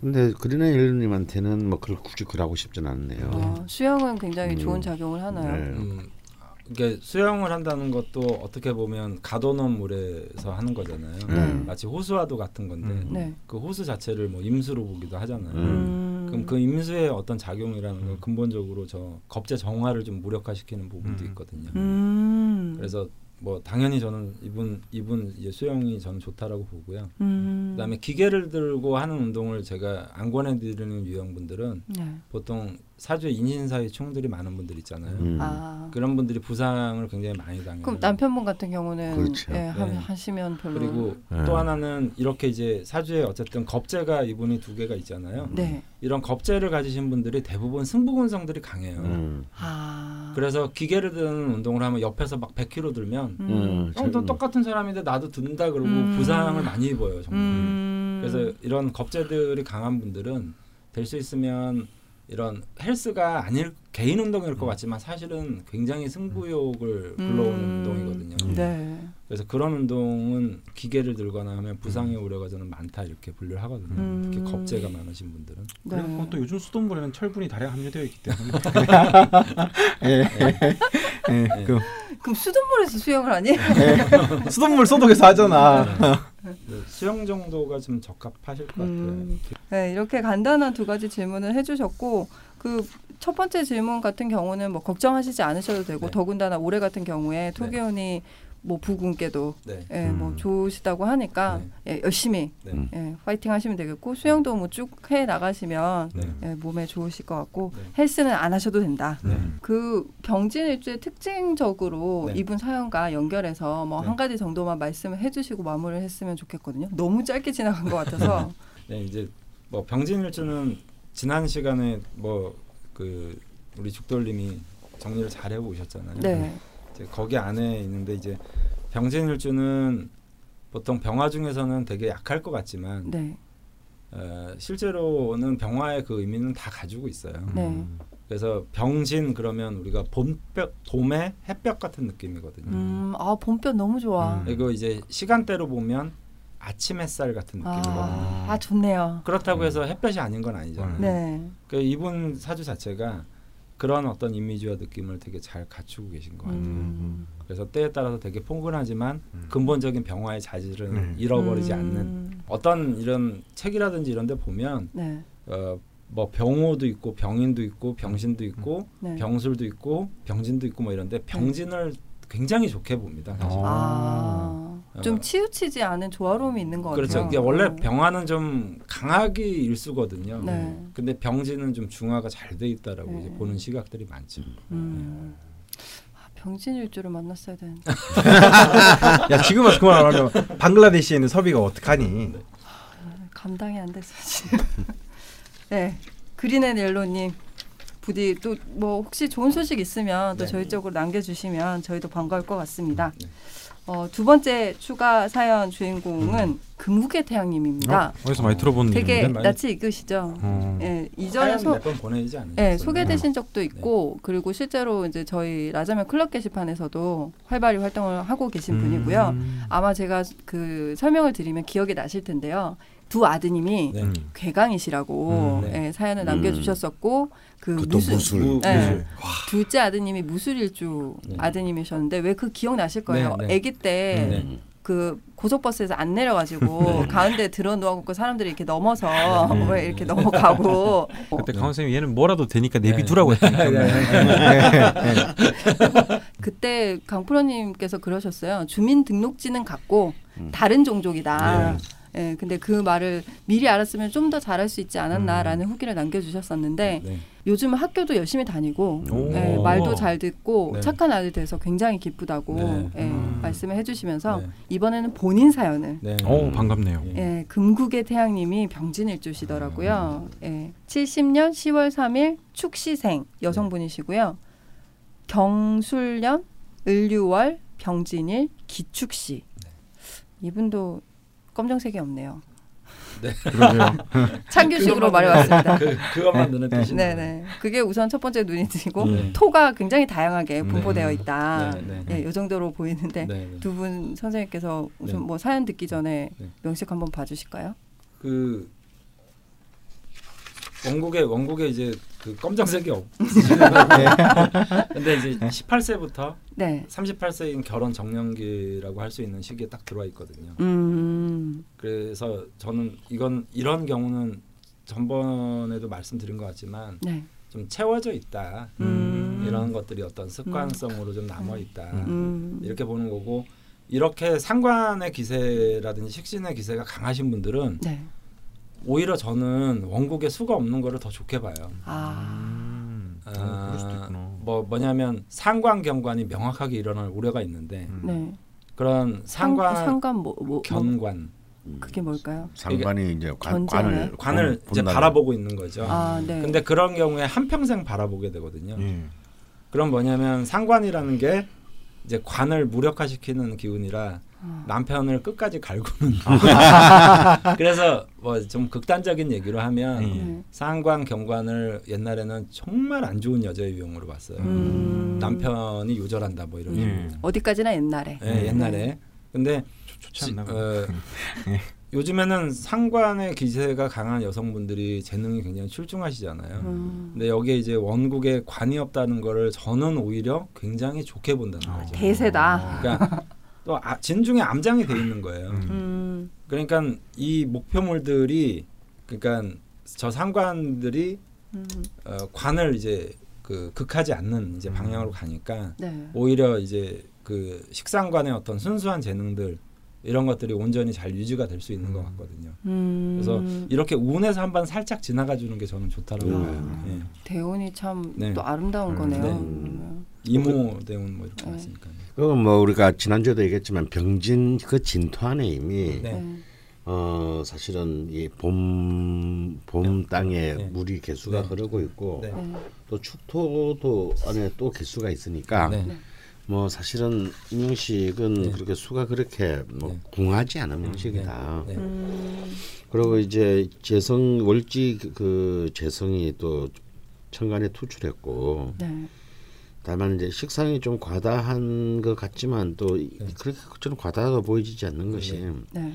근데 그린의 일님한테는 뭐 그걸 굳이 그러고 싶진 않네요. 아, 수영은 굉장히 음. 좋은 작용을 하나요? 네. 음, 이게 수영을 한다는 것도 어떻게 보면 가둬놓은 물에서 하는 거잖아요. 네. 마치 호수와도 같은 건데 음. 네. 그 호수 자체를 뭐 임수로 보기도 하잖아요. 음. 그럼 그 임수의 어떤 작용이라는 건 근본적으로 저 겁제 정화를 좀 무력화시키는 부분도 음. 있거든요. 음. 그래서 뭐 당연히 저는 이분 이분 이제 수영이 저는 좋다라고 보고요. 음. 그다음에 기계를 들고 하는 운동을 제가 안 권해드리는 유형분들은 네. 보통 사주에 인신사의 총들이 많은 분들 있잖아요. 음. 아. 그런 분들이 부상을 굉장히 많이 당해요. 그럼 남편분 같은 경우는 그렇죠. 예, 하, 네. 하시면 별로 그리고 네. 또 하나는 이렇게 이제 사주에 어쨌든 겁재가 이분이 두 개가 있잖아요. 네. 이런 겁재를 가지신 분들이 대부분 승부근성들이 강해요. 음. 아. 그래서 기계를 드는 운동을 하면 옆에서 막 100kg 들면 음. 음. 어, 너 똑같은 사람인데 나도 든다 그러고 음. 부상을 많이 입어요 정말. 음. 그래서 이런 겁재들이 강한 분들은 될 수 있으면 이런 헬스가 아닐 개인 운동일 것 같지만 사실은 굉장히 승부욕을 불러오는 음. 운동이거든요. 네. 그래서 그런 운동은 기계를 들거나 하면 부상의 우려가 저는 많다 이렇게 분류를 하거든요. 음. 특히 겁재가 많으신 분들은. 네. 그리고 또 요즘 수돗물에는 철분이 다량 함유되어 있기 때문에. 예. 예. 그 그럼 수돗물에서 수영을 하니? 수돗물 소독해서 하잖아. 네, 수영 정도가 좀 적합하실 것 같아요. 음. 네, 이렇게 간단한 두 가지 질문을 해주셨고 그 첫 번째 질문 같은 경우는 뭐 걱정하시지 않으셔도 되고 네. 더군다나 올해 같은 경우에 토기운이 뭐 부군께도 네. 예, 뭐 음. 좋으시다고 하니까 예, 열심히 네. 음. 예, 파이팅 하시면 되겠고 수영도 뭐 쭉 해 나가시면 네. 예, 몸에 좋으실 것 같고 네. 헬스는 안 하셔도 된다. 네. 그 병진일주의 특징적으로 네. 이분 사연과 연결해서 뭐 네. 한 가지 정도만 말씀을 해주시고 마무리를 했으면 좋겠거든요. 너무 짧게 지나간 것 같아서. 네, 이제 뭐 병진 일주는 지난 시간에 뭐 그 우리 죽돌님이 정리를 잘 해오셨잖아요. 네. 이제 거기 안에 있는데 이제 병진일주는 보통 병화 중에서는 되게 약할 것 같지만 네. 어, 실제로는 병화의 그 의미는 다 가지고 있어요. 네. 그래서 병진 그러면 우리가 봄볕 봄의 햇볕 같은 느낌이거든요. 음, 아 봄볕 너무 좋아. 음. 그리고 이제 시간대로 보면 아침 햇살 같은 느낌이거든요. 아, 아 좋네요. 그렇다고 해서 햇볕이 아닌 건 아니잖아요. 네. 그 이분 사주 자체가 그런 어떤 이미지와 느낌을 되게 잘 갖추고 계신 것 같아요. 음. 그래서 때에 따라서 되게 포근하지만 음. 근본적인 병화의 자질은 음. 잃어버리지 음. 않는 어떤 이런 책이라든지 이런 데 보면 네. 어, 뭐 병호도 있고 병인도 있고 병신도 있고 네. 병술도 있고 병진도 있고 뭐 이런데 병진을 굉장히 좋게 봅니다. 사실. 아, 좀 어. 치우치지 않은 조화로움이 있는 것 그렇죠. 같아요. 이게 원래 어. 병화는 좀 강하기 일수거든요. 네. 근데 병진은 좀 중화가 잘 돼 있다라고 네. 이제 보는 시각들이 많죠. 음. 아, 병진일주를 만났어야 되는데. 야 지금 와서 그만 안 하면 방글라데시에 있는 섭이가 어떡하니? 감당이 안 됐어 지금. 네, 그린앤 옐로님 부디 또 뭐 혹시 좋은 소식 있으면 또 네. 저희 쪽으로 남겨주시면 저희도 반가울 것 같습니다. 네. 어, 두 번째 추가 사연 주인공은 금국의 태양님입니다. 어? 어디서 많이 들어본 되게 이름인데? 낯이 익으시죠? 어. 예, 이전에 소, 몇번 보내지 않으셨어요? 네, 소개되신 적도 있고 그리고 실제로 이제 저희 라자면 클럽 게시판에서도 활발히 활동을 하고 계신 분이고요. 음. 아마 제가 그 설명을 드리면 기억이 나실 텐데요. 두 아드님이 네. 음. 괴강이시라고 음, 네. 예, 사연을 음. 남겨주셨었고 그 무술, 무술. 무- 네. 무술. 둘째 아드님이 무술일주 네. 아드님이셨는데 왜 그 기억 나실 거예요. 네, 네. 아기 때 네. 그 고속버스에서 안 내려가지고 가운데 들어 누워갖고 사람들이 이렇게 넘어서 네. 왜 이렇게 넘어가고 그때 네. 강원 선생님 얘는 뭐라도 되니까 네. 내비두라고 나요. 그때 강프로님께서 그러셨어요. 주민등록지는 같고 음. 다른 종족이다. 네. 예, 근데 그 말을 미리 알았으면 좀 더 잘할 수 있지 않았나라는 음. 후기를 남겨주셨었는데 네. 요즘 은 학교도 열심히 다니고 오. 예, 말도 잘 듣고 네. 착한 아들 돼서 굉장히 기쁘다고 네. 예, 음. 말씀을 해주시면서 네. 이번에는 본인 사연을 네. 오 반갑네요. 예. 예, 금국의 태양님이 병진일주시더라고요. 예, 70년 10월 3일 축시생 여성분이시고요. 경술년 을류월 병진일 기축시. 이분도 검정색이 없네요. 그러게요. 창규식으로 말해왔습니다. 그 그것만 눈에 띄시는 네네. 그게 우선 첫 번째 눈이 띄고 네. 토가 굉장히 다양하게 네. 분포되어 있다. 네, 네. 예, 이 정도로 보이는데 네, 네. 두분 선생님께서 우선 네. 뭐 사연 듣기 전에 네. 명식 한번 봐주실까요? 그 원국에 원국에 이제 그 검정색이 없. 근데 이제 18세부터 네. 38세인 결혼 정년기라고 할 수 있는 시기에 딱 들어와 있거든요. 음. 그래서 저는 이건 이런 경우는 전번에도 말씀드린 것 같지만 네. 좀 채워져 있다. 음. 이런 것들이 어떤 습관성으로 좀 남아 있다. 음. 이렇게 보는 거고 이렇게 상관의 기세라든지 식신의 기세가 강하신 분들은 네. 오히려 저는 원국에 수가 없는 거를 더 좋게 봐요. 아. 음. 어, 그럴 수도 있구나. 뭐 뭐냐면 상관 경관이 명확하게 일어날 우려가 있는데 음. 네. 그런 상, 상관 상관 뭐, 뭐, 뭐 견관 그게 뭘까요? 상관이 이제 관, 견제하나요? 관을 관을 본- 이제 바라보고 있는 거죠. 아, 네. 근데 그런 경우에 한 평생 바라보게 되거든요. 예. 그럼 뭐냐면 상관이라는 게 이제 관을 무력화시키는 기운이라 아. 남편을 끝까지 갈구는. 그래서 뭐 좀 극단적인 얘기로 하면 예. 네. 상관 경관을 옛날에는 정말 안 좋은 여자의 유형으로 봤어요. 음. 남편이 요절한다 뭐 이런 예. 식으로. 어디까지나 옛날에. 예, 옛날에. 근데 좋지 않나. 어, 요즘에는 상관의 기세가 강한 여성분들이 재능이 굉장히 출중하시잖아요. 음. 근데 여기에 이제 원국에 관이 없다는 거를 저는 오히려 굉장히 좋게 본다는 아. 거죠. 대세다. 그러니까 또 아, 진중에 암장이 돼 있는 거예요. 음. 음. 그러니까 이 목표물들이 그러니까 저 상관들이 음. 어, 관을 이제 그 극하지 않는 음. 이제 방향으로 가니까 네. 오히려 이제 그 식상관의 어떤 순수한 재능들 이런 것들이 온전히 잘 유지가 될 수 있는 것 같거든요. 음. 그래서 이렇게 운에서 한 번 살짝 지나가 주는 게 저는 좋다라고 음. 봐요. 예. 대운이 참또 네. 아름다운 음. 거네요. 네. 이모 대운 뭐 이렇게 네. 왔으니까요. 그건 뭐 우리가 지난주에도 얘기했지만 병진 그 진토 안에 이미 네. 네. 어 사실은 이 봄 봄 땅에 네. 물이 개수가 네. 흐르고 있고 네. 네. 또 축토도 안에 또 개수가 있으니까 네. 네. 뭐 사실은 이 명식은 네. 그렇게 수가 그렇게 뭐 네. 궁하지 않은 명식이다. 네. 음, 그리고 이제 재성 월지 그 재성이 또 천간에 투출했고 네. 다만 이제 식상이 좀 과다한 것 같지만 또 이- 네. 그렇게 저는 과다하게 보이지 않는 것이 네.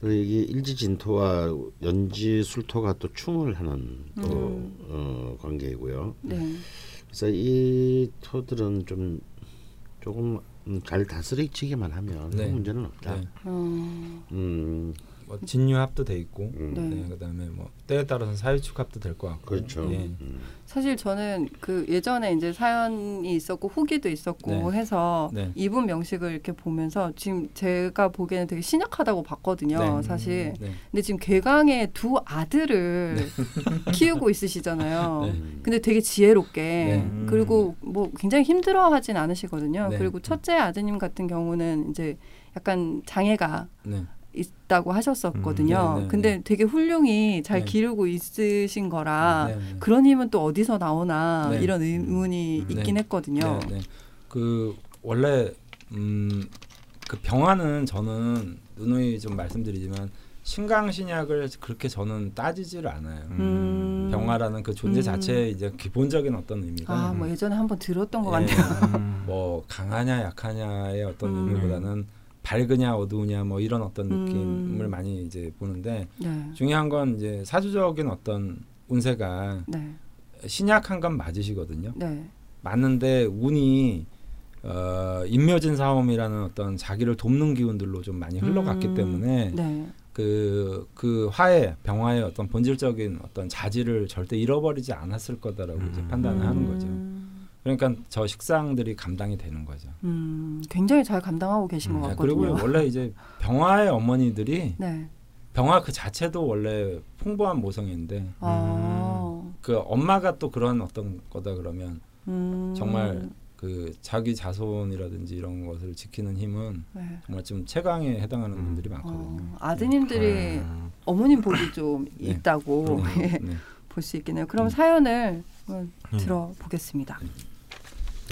그리고 이게 일지진토와 연지술토가 또 충을 하는 또 음. 어, 관계이고요. 네. 그래서 이 토들은 좀 조금 음, 잘 다스리치기만 하면 네. 큰 문제는 없다. 네. 어, 음, 뭐 진유합도 돼 있고 음. 네. 네. 그다음에 뭐 때에 따라서 사유축합도 될 것 같고 그렇죠. 예. 음. 사실 저는 그 예전에 이제 사연이 있었고 후기도 있었고 네. 해서 네. 이분 명식을 이렇게 보면서 지금 제가 보기에는 되게 신약하다고 봤거든요. 네. 사실. 네. 근데 지금 괴강의 두 아들을 키우고 있으시잖아요. 네. 근데 되게 지혜롭게 네. 그리고 뭐 굉장히 힘들어하진 않으시거든요. 네. 그리고 첫째 아드님 같은 경우는 이제 약간 장애가 네. 있다고 하셨었거든요. 음, 네, 네, 근데 네. 되게 훌륭히 잘 네. 기르고 있으신 거라 네, 네. 그런 힘은 또 어디서 나오나 네. 이런 의문이 네. 있긴 했거든요. 네, 네. 그 원래 음, 그 병화는 저는 누누이 좀 말씀드리지만 신강신약을 그렇게 저는 따지지를 않아요. 음. 병화라는 그 존재 음. 자체의 이제 기본적인 어떤 의미가 아, 뭐 예전에 한번 들었던 것 예, 같네요. 뭐 강하냐 약하냐의 어떤 음. 의미보다는 밝으냐 어두우냐 뭐 이런 어떤 음. 느낌을 많이 이제 보는데 네. 중요한 건 이제 사주적인 어떤 운세가 네. 신약한 건 맞으시거든요. 네. 맞는데 운이 어, 인묘진 사움이라는 어떤 자기를 돕는 기운들로 좀 많이 흘러갔기 음. 때문에 네. 그, 그 화해, 병화의 어떤 본질적인 어떤 자질을 절대 잃어버리지 않았을 거다라고 이제 음. 판단을 하는 거죠. 음. 그러니까 저 식상들이 감당이 되는 거죠. 음, 굉장히 잘 감당하고 계신 것 네, 같거든요. 그리고 원래 이제 병화의 어머니들이 네. 병화 그 자체도 원래 풍부한 모성인데 아. 그 엄마가 또 그런 어떤 거다 그러면 음. 정말 그 자기 자손이라든지 이런 것을 지키는 힘은 네. 정말 좀 최강에 해당하는 음. 분들이 많거든요. 어, 아드님들이 음. 어머님 복이 좀 네. 있다고. 볼 수 있겠네요. 그럼 음. 사연을 음. 들어보겠습니다.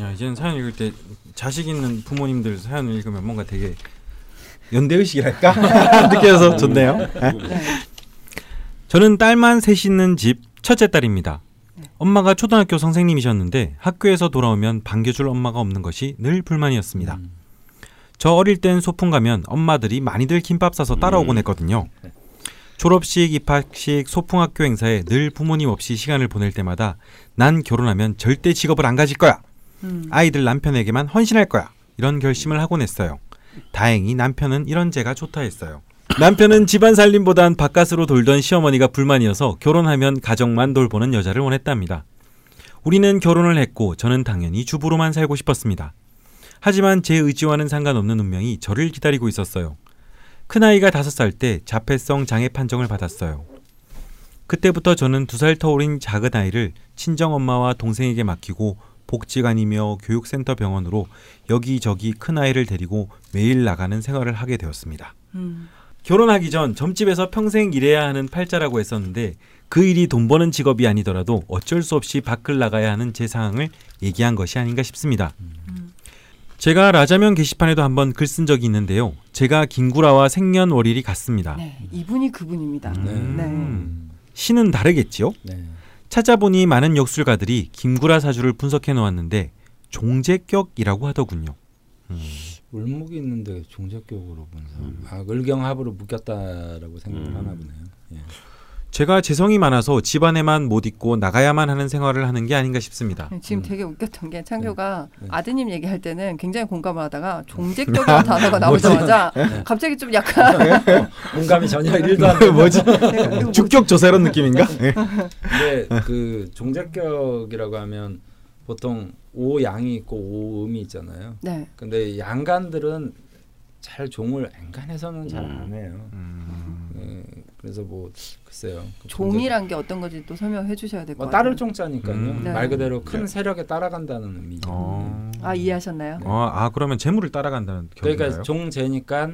야 이제는 사연 읽을 때 자식 있는 부모님들 사연을 읽으면 뭔가 되게 연대 의식이랄까 느껴서 좋네요. 네. 저는 딸만 셋 있는 집 첫째 딸입니다. 네. 엄마가 초등학교 선생님이셨는데 학교에서 돌아오면 반겨줄 엄마가 없는 것이 늘 불만이었습니다. 음. 저 어릴 땐 소풍 가면 엄마들이 많이들 김밥 싸서 따라오곤 음. 했거든요. 네. 졸업식, 입학식, 소풍 학교 행사에 늘 부모님 없이 시간을 보낼 때마다 난 결혼하면 절대 직업을 안 가질 거야. 음. 아이들 남편에게만 헌신할 거야. 이런 결심을 하곤 했어요. 다행히 남편은 이런 제가 좋다 했어요. 남편은 집안 살림보단 바깥으로 돌던 시어머니가 불만이어서 결혼하면 가정만 돌보는 여자를 원했답니다. 우리는 결혼을 했고 저는 당연히 주부로만 살고 싶었습니다. 하지만 제 의지와는 상관없는 운명이 저를 기다리고 있었어요. 큰아이가 다섯 살 때 자폐성 장애 판정을 받았어요. 그때부터 저는 두 살 터울인 작은 아이를 친정엄마와 동생에게 맡기고 복지관이며 교육센터 병원으로 여기저기 큰아이를 데리고 매일 나가는 생활을 하게 되었습니다. 음. 결혼하기 전 점집에서 평생 일해야 하는 팔자라고 했었는데 그 일이 돈 버는 직업이 아니더라도 어쩔 수 없이 밖을 나가야 하는 제 상황을 얘기한 것이 아닌가 싶습니다. 제가 라자면 게시판에도 한번 글 쓴 적이 있는데요. 제가 김구라와 생년월일이 같습니다. 네. 이분이 그분입니다. 네. 네. 음, 신은 다르겠지요? 네. 찾아보니 많은 역술가들이 김구라 사주를 분석해 놓았는데 종제격이라고 하더군요. 음, 울목이 있는데 종적격으로 본 사람. 아 을경합으로 묶였다라고 생각을 음. 하나 보네요. 예. 제가 재성이 많아서 집안에만 못 있고 나가야만 하는 생활을 하는 게 아닌가 싶습니다. 네, 지금 음. 되게 웃겼던 게 창규가 네. 아드님 얘기할 때는 굉장히 공감을 하다가 종직적인 단어가 나오자마자 네. 갑자기 좀 약간 공감이 전혀 1도 안 되는 뭐지? 주격 조사 이런 느낌인가? 네. 근데 그 종적격이라고 하면 보통 오 양이 있고 오 음이 있잖아요. 네. 근데 양간들은 잘 종을 앵간해서는 잘 안 해요. 음, 예, 그래서 뭐 글쎄요. 그 종이란 게 어떤 건지 또 설명해 주셔야 될것 뭐 같아요. 따를 종자니까요. 음. 네. 말 그대로 큰 네. 세력에 따라간다는 의미죠. 어. 아 이해하셨나요? 네. 어, 아 그러면 재물을 따라간다는 그러니까? 종재니까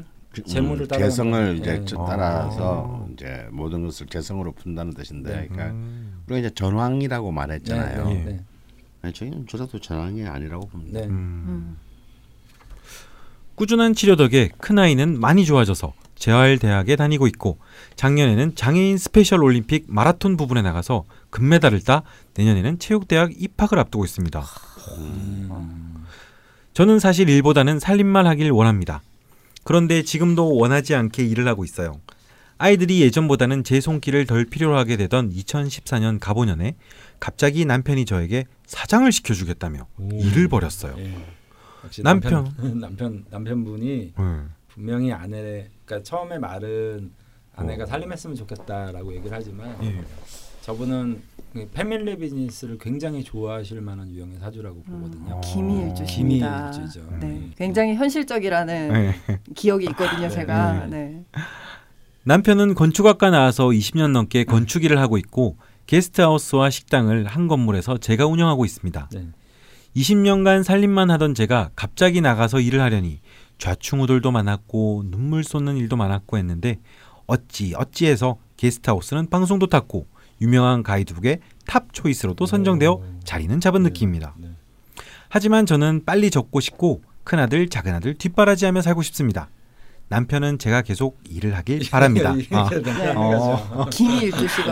재물을 음, 따라가는 재성을 거예요. 이제 네. 저- 아. 따라서 이제 모든 것을 재성으로 푼다는 뜻인데, 네. 그러니까 음. 우리가 이제 전황이라고 말했잖아요. 네, 예. 네, 아니, 저희는 저도 전황이 아니라고 봅니다. 네. 음. 음. 꾸준한 치료 덕에 큰 아이는 많이 좋아져서 재활대학에 다니고 있고 작년에는 장애인 스페셜 올림픽 마라톤 부분에 나가서 금메달을 따 내년에는 체육대학 입학을 앞두고 있습니다. 저는 사실 일보다는 살림만 하길 원합니다. 그런데 지금도 원하지 않게 일을 하고 있어요. 아이들이 예전보다는 제 손길을 덜 필요로 하게 되던 2014년 갑오년에 갑자기 남편이 저에게 사장을 시켜주겠다며 오. 일을 벌였어요. 예. 남편 남편 남편분이 음. 분명히 아내 그러니까 처음에 말은 아내가 어. 살림했으면 좋겠다라고 얘기를 하지만 예. 저분은 그 패밀리 비즈니스를 굉장히 좋아하실 만한 유형의 사주라고 음. 보거든요. 어. 기미일주십니다. 기미일주죠. 네, 음. 굉장히 현실적이라는 네. 기억이 있거든요. 네. 제가. 네. 남편은 건축학과 나와서 20년 넘게 건축 일을 하고 있고 게스트하우스와 식당을 한 건물에서 제가 운영하고 있습니다. 네. 20년간 살림만 하던 제가 갑자기 나가서 일을 하려니 좌충우돌도 많았고 눈물 쏟는 일도 많았고 했는데 어찌 어찌해서 게스트하우스는 방송도 탔고 유명한 가이드북의 top choice로도 선정되어 오. 자리는 잡은 네. 느낌입니다. 네. 하지만 저는 빨리 접고 싶고 큰아들 작은아들 뒷바라지하며 살고 싶습니다. 남편은 제가 계속 일을 하길 바랍니다. 아. 네. 어.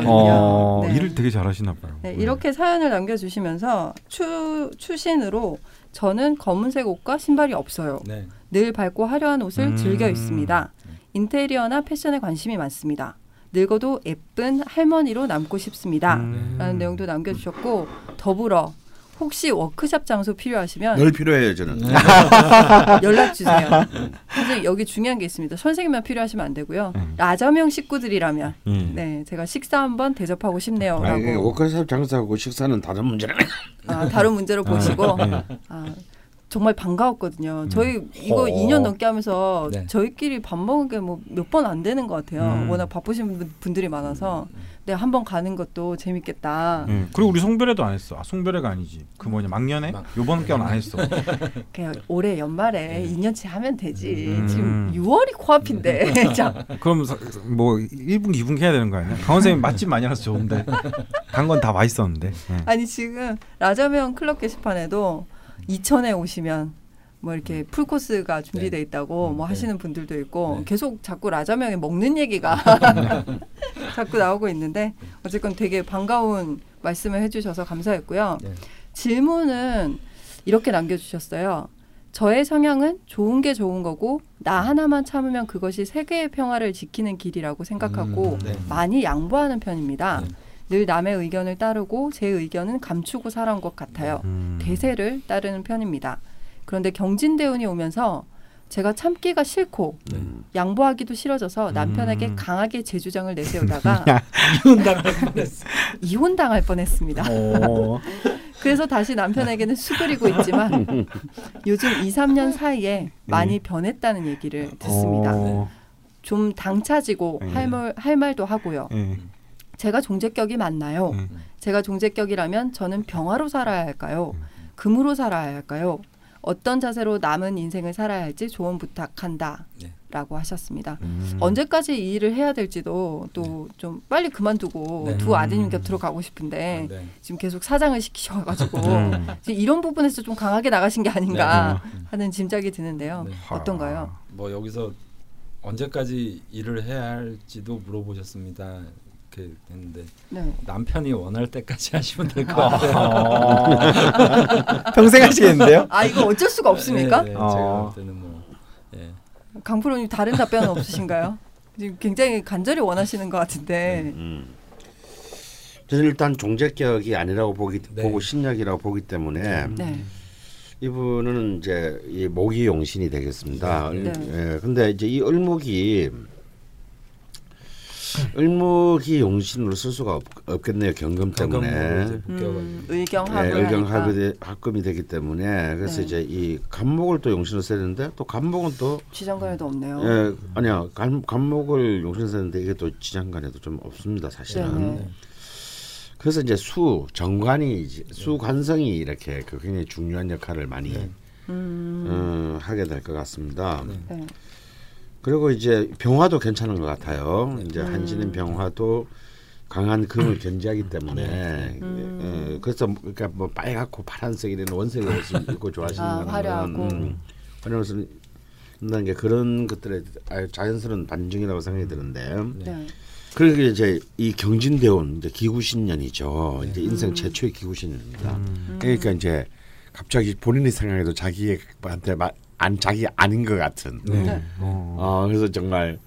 어, 네. 일을 되게 잘하시나 봐요. 네, 이렇게 사연을 남겨주시면서 추, 추신으로 저는 검은색 옷과 신발이 없어요. 네. 늘 밝고 화려한 옷을 음. 즐겨 입습니다. 인테리어나 패션에 관심이 많습니다. 늙어도 예쁜 할머니로 남고 싶습니다. 음. 라는 내용도 남겨주셨고 더불어 혹시 워크샵 장소 필요하시면 늘 필요해요 저는. 연락 주세요. 사실 여기 중요한 게 있습니다. 선생님만 필요하시면 안 되고요. 음. 라자명 식구들이라면 음. 네 제가 식사 한번 대접하고 싶네요라고 아니, 워크숍 장사하고 식사는 다른 문제는 아, 다른 문제로 보시고 네. 아, 정말 반가웠거든요. 저희 이거 어. 2년 넘게 하면서 네. 저희끼리 밥 먹은 게 뭐 몇 번 안 되는 것 같아요. 음. 워낙 바쁘신 분- 분들이 많아서 네, 한번 가는 것도 재밌겠다. 예. 그리고 우리 송별회도 안 했어. 아, 송별회가 아니지. 그 뭐냐 막년에 막- 요번 경안 안 했어. 그냥 올해 연말에 2년치 하면 되지. 음. 지금 6월이 코앞인데. 자, 그럼 사- 뭐 1분기 2분기 해야 되는 거 아니야? 강원 선생님 맛집 많이 가서 좋은데 간 건 다 맛있었는데. 예. 아니 지금 라자명 클럽 게시판에도 이천에 오시면 뭐 이렇게 풀 코스가 준비돼 있다고 음, 뭐 네. 하시는 분들도 있고 네. 계속 자꾸 라자명에 먹는 얘기가 자꾸 나오고 있는데 어쨌건 되게 반가운 말씀을 해주셔서 감사했고요. 네. 질문은 이렇게 남겨주셨어요. 저의 성향은 좋은 게 좋은 거고 나 하나만 참으면 그것이 세계의 평화를 지키는 길이라고 생각하고 음, 네. 많이 양보하는 편입니다. 네. 늘 남의 의견을 따르고 제 의견은 감추고 살아온 것 같아요. 음. 대세를 따르는 편입니다. 그런데 경진대운이 오면서 제가 참기가 싫고 네. 양보하기도 싫어져서 남편에게 음. 강하게 제 주장을 내세우다가 이혼당할 뻔했어. 이혼당할 뻔했습니다. 어. 그래서 다시 남편에게는 수그리고 있지만 요즘 2, 3년 사이에 많이 변했다는 얘기를 듣습니다. 어. 좀 당차지고 네. 할, 말, 할 말도 하고요. 예. 제가 종제격이 맞나요? 예. 제가 종제격이라면 저는 병화로 살아야 할까요? 금으로 살아야 할까요? 어떤 자세로 남은 인생을 살아야 할지 조언 부탁한다. 네. 라고 하셨습니다. 음. 언제까지 이 일을 해야 될지도 또 좀 빨리 그만두고 네. 두 아드님 음. 곁으로 가고 싶은데 네. 지금 계속 사장을 시키셔가지고 음. 지금 이런 부분에서 좀 강하게 나가신 게 아닌가 네. 하는 짐작이 드는데요. 네. 어떤가요? 뭐 여기서 언제까지 일을 해야 할지도 물어보셨습니다. 이렇게 했는데 네. 남편이 원할 때까지 하시면 될것 아. 같아요. 평생 하시겠는데요? 아 이거 어쩔 수가 없습니까? 네, 네, 어. 제가 볼 때는 뭐 예. 강프로님 다른 답변은 없으신가요? 지금 굉장히 간절히 원하시는 것 같은데. 음. 저는 일단 종제격이 아니라고 보기 네. 보고 신약이라고 보기 때문에 네. 이분은 이제 이 모기 용신이 되겠습니다. 네. 예, 근데 이제 이 을목이 을목이 용신으로 쓸 수가 없, 겠네요 경금 때문에. 음. 의경합을 네, 의경 하니까. 합이 합금이 되기 때문에 그래서 네. 이제 이 간목을 또 용신으로 되는데 또 간목은 또 지장간에도 없네요. 예, 아니야 간, 간목을 용신으로 쓰는데 이게 또 지장간에도 좀 없습니다 사실은. 네네. 그래서 이제 수 정관이 이제 수 관성이 이렇게 그 굉장히 중요한 역할을 많이 네. 음, 어, 하게 될 것 같습니다. 네. 네. 그리고 이제 병화도 괜찮은 것 같아요. 이제 음. 한지는 병화도 강한 금을 견지하기 때문에 음. 어, 그래서 그러니까 뭐 빨갛고 파란색 이런 원색의 옷을 입고 좋아하시는 아, 화려하고. 음, 한다는 게 그런 것들의 아주 자연스러운 반증이라고 생각이 드는데 네. 그리고 이제 이 경진대원 이제 기구신년이죠. 네. 이제 인생 최초의 기구신년입니다. 음. 그러니까 이제 갑자기 본인이 생각해도 자기한테 마- 안 자기 아닌 것 같은. 네. 어. 어 그래서 정말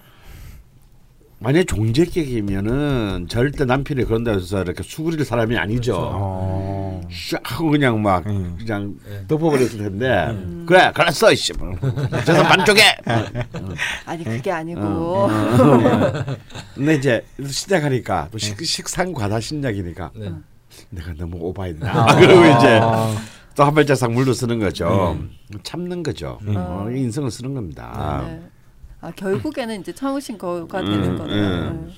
만약 종제격이면은 절대 남편이 그런 데서 이렇게 수그릴 사람이 아니죠. 어. 샥 하고 그냥 막 음. 그냥 네. 덮어버렸을 텐데 그래 그랬어 이씨 뭐. 저서 반쪽에 아니 그게 아니고 어. 근데 이제 시작하니까 또 식, 식상 과다 신약이니까 네. 내가 너무 오바했나 그러고 이제 아. 또 한 발자국 물러 쓰는 거죠 참는 거죠 음. 어, 인성을 쓰는 겁니다 네. 아 결국에는 이제 참으신 거가 음, 되는 거네요. 음.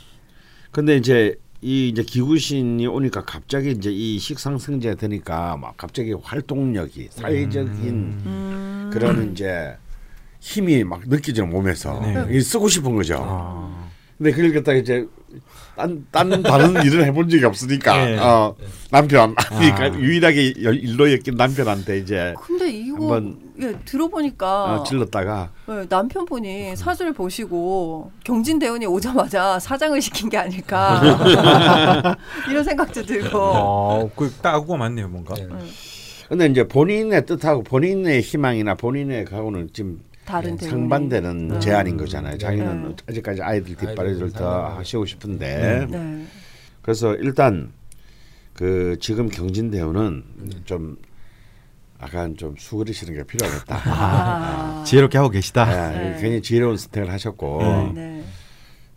근데 이제 이 이제 기구신이 오니까 갑자기 이제 이 식상승제가 되니까 막 갑자기 활동력이 사회적인 음. 그런 이제 힘이 막 느껴지는 몸에서 네. 쓰고 싶은 거죠. 아. 근데 그걸 갖다가 이제 딴, 딴 다른 일을 해본 적이 없으니까 네. 어, 남편 그러니까 아. 유일하게 여- 일로 엮인 남편한테 이제 근데 이거 한번 예, 들어보니까 어, 질렀다가 네, 남편분이 사주를 보시고 경진 대원이 오자마자 사장을 시킨 게 아닐까 이런 생각도 들고 어, 그 따구가 맞네요, 뭔가. 네. 근데 이제 본인의 뜻하고 본인의 희망이나 본인의 각오는 지금 다른 대원이. 상반되는 음. 제안인 거잖아요. 자기는 네. 아직까지 아이들 뒷바라지를 더. 하시고 싶은데 네. 그래서 일단 그 지금 경진대원은 좀 약간 좀 수그리시는 게 필요하겠다. 아. 지혜롭게 하고 계시다. 아, 네. 굉장히 지혜로운 선택을 하셨고 네. 네.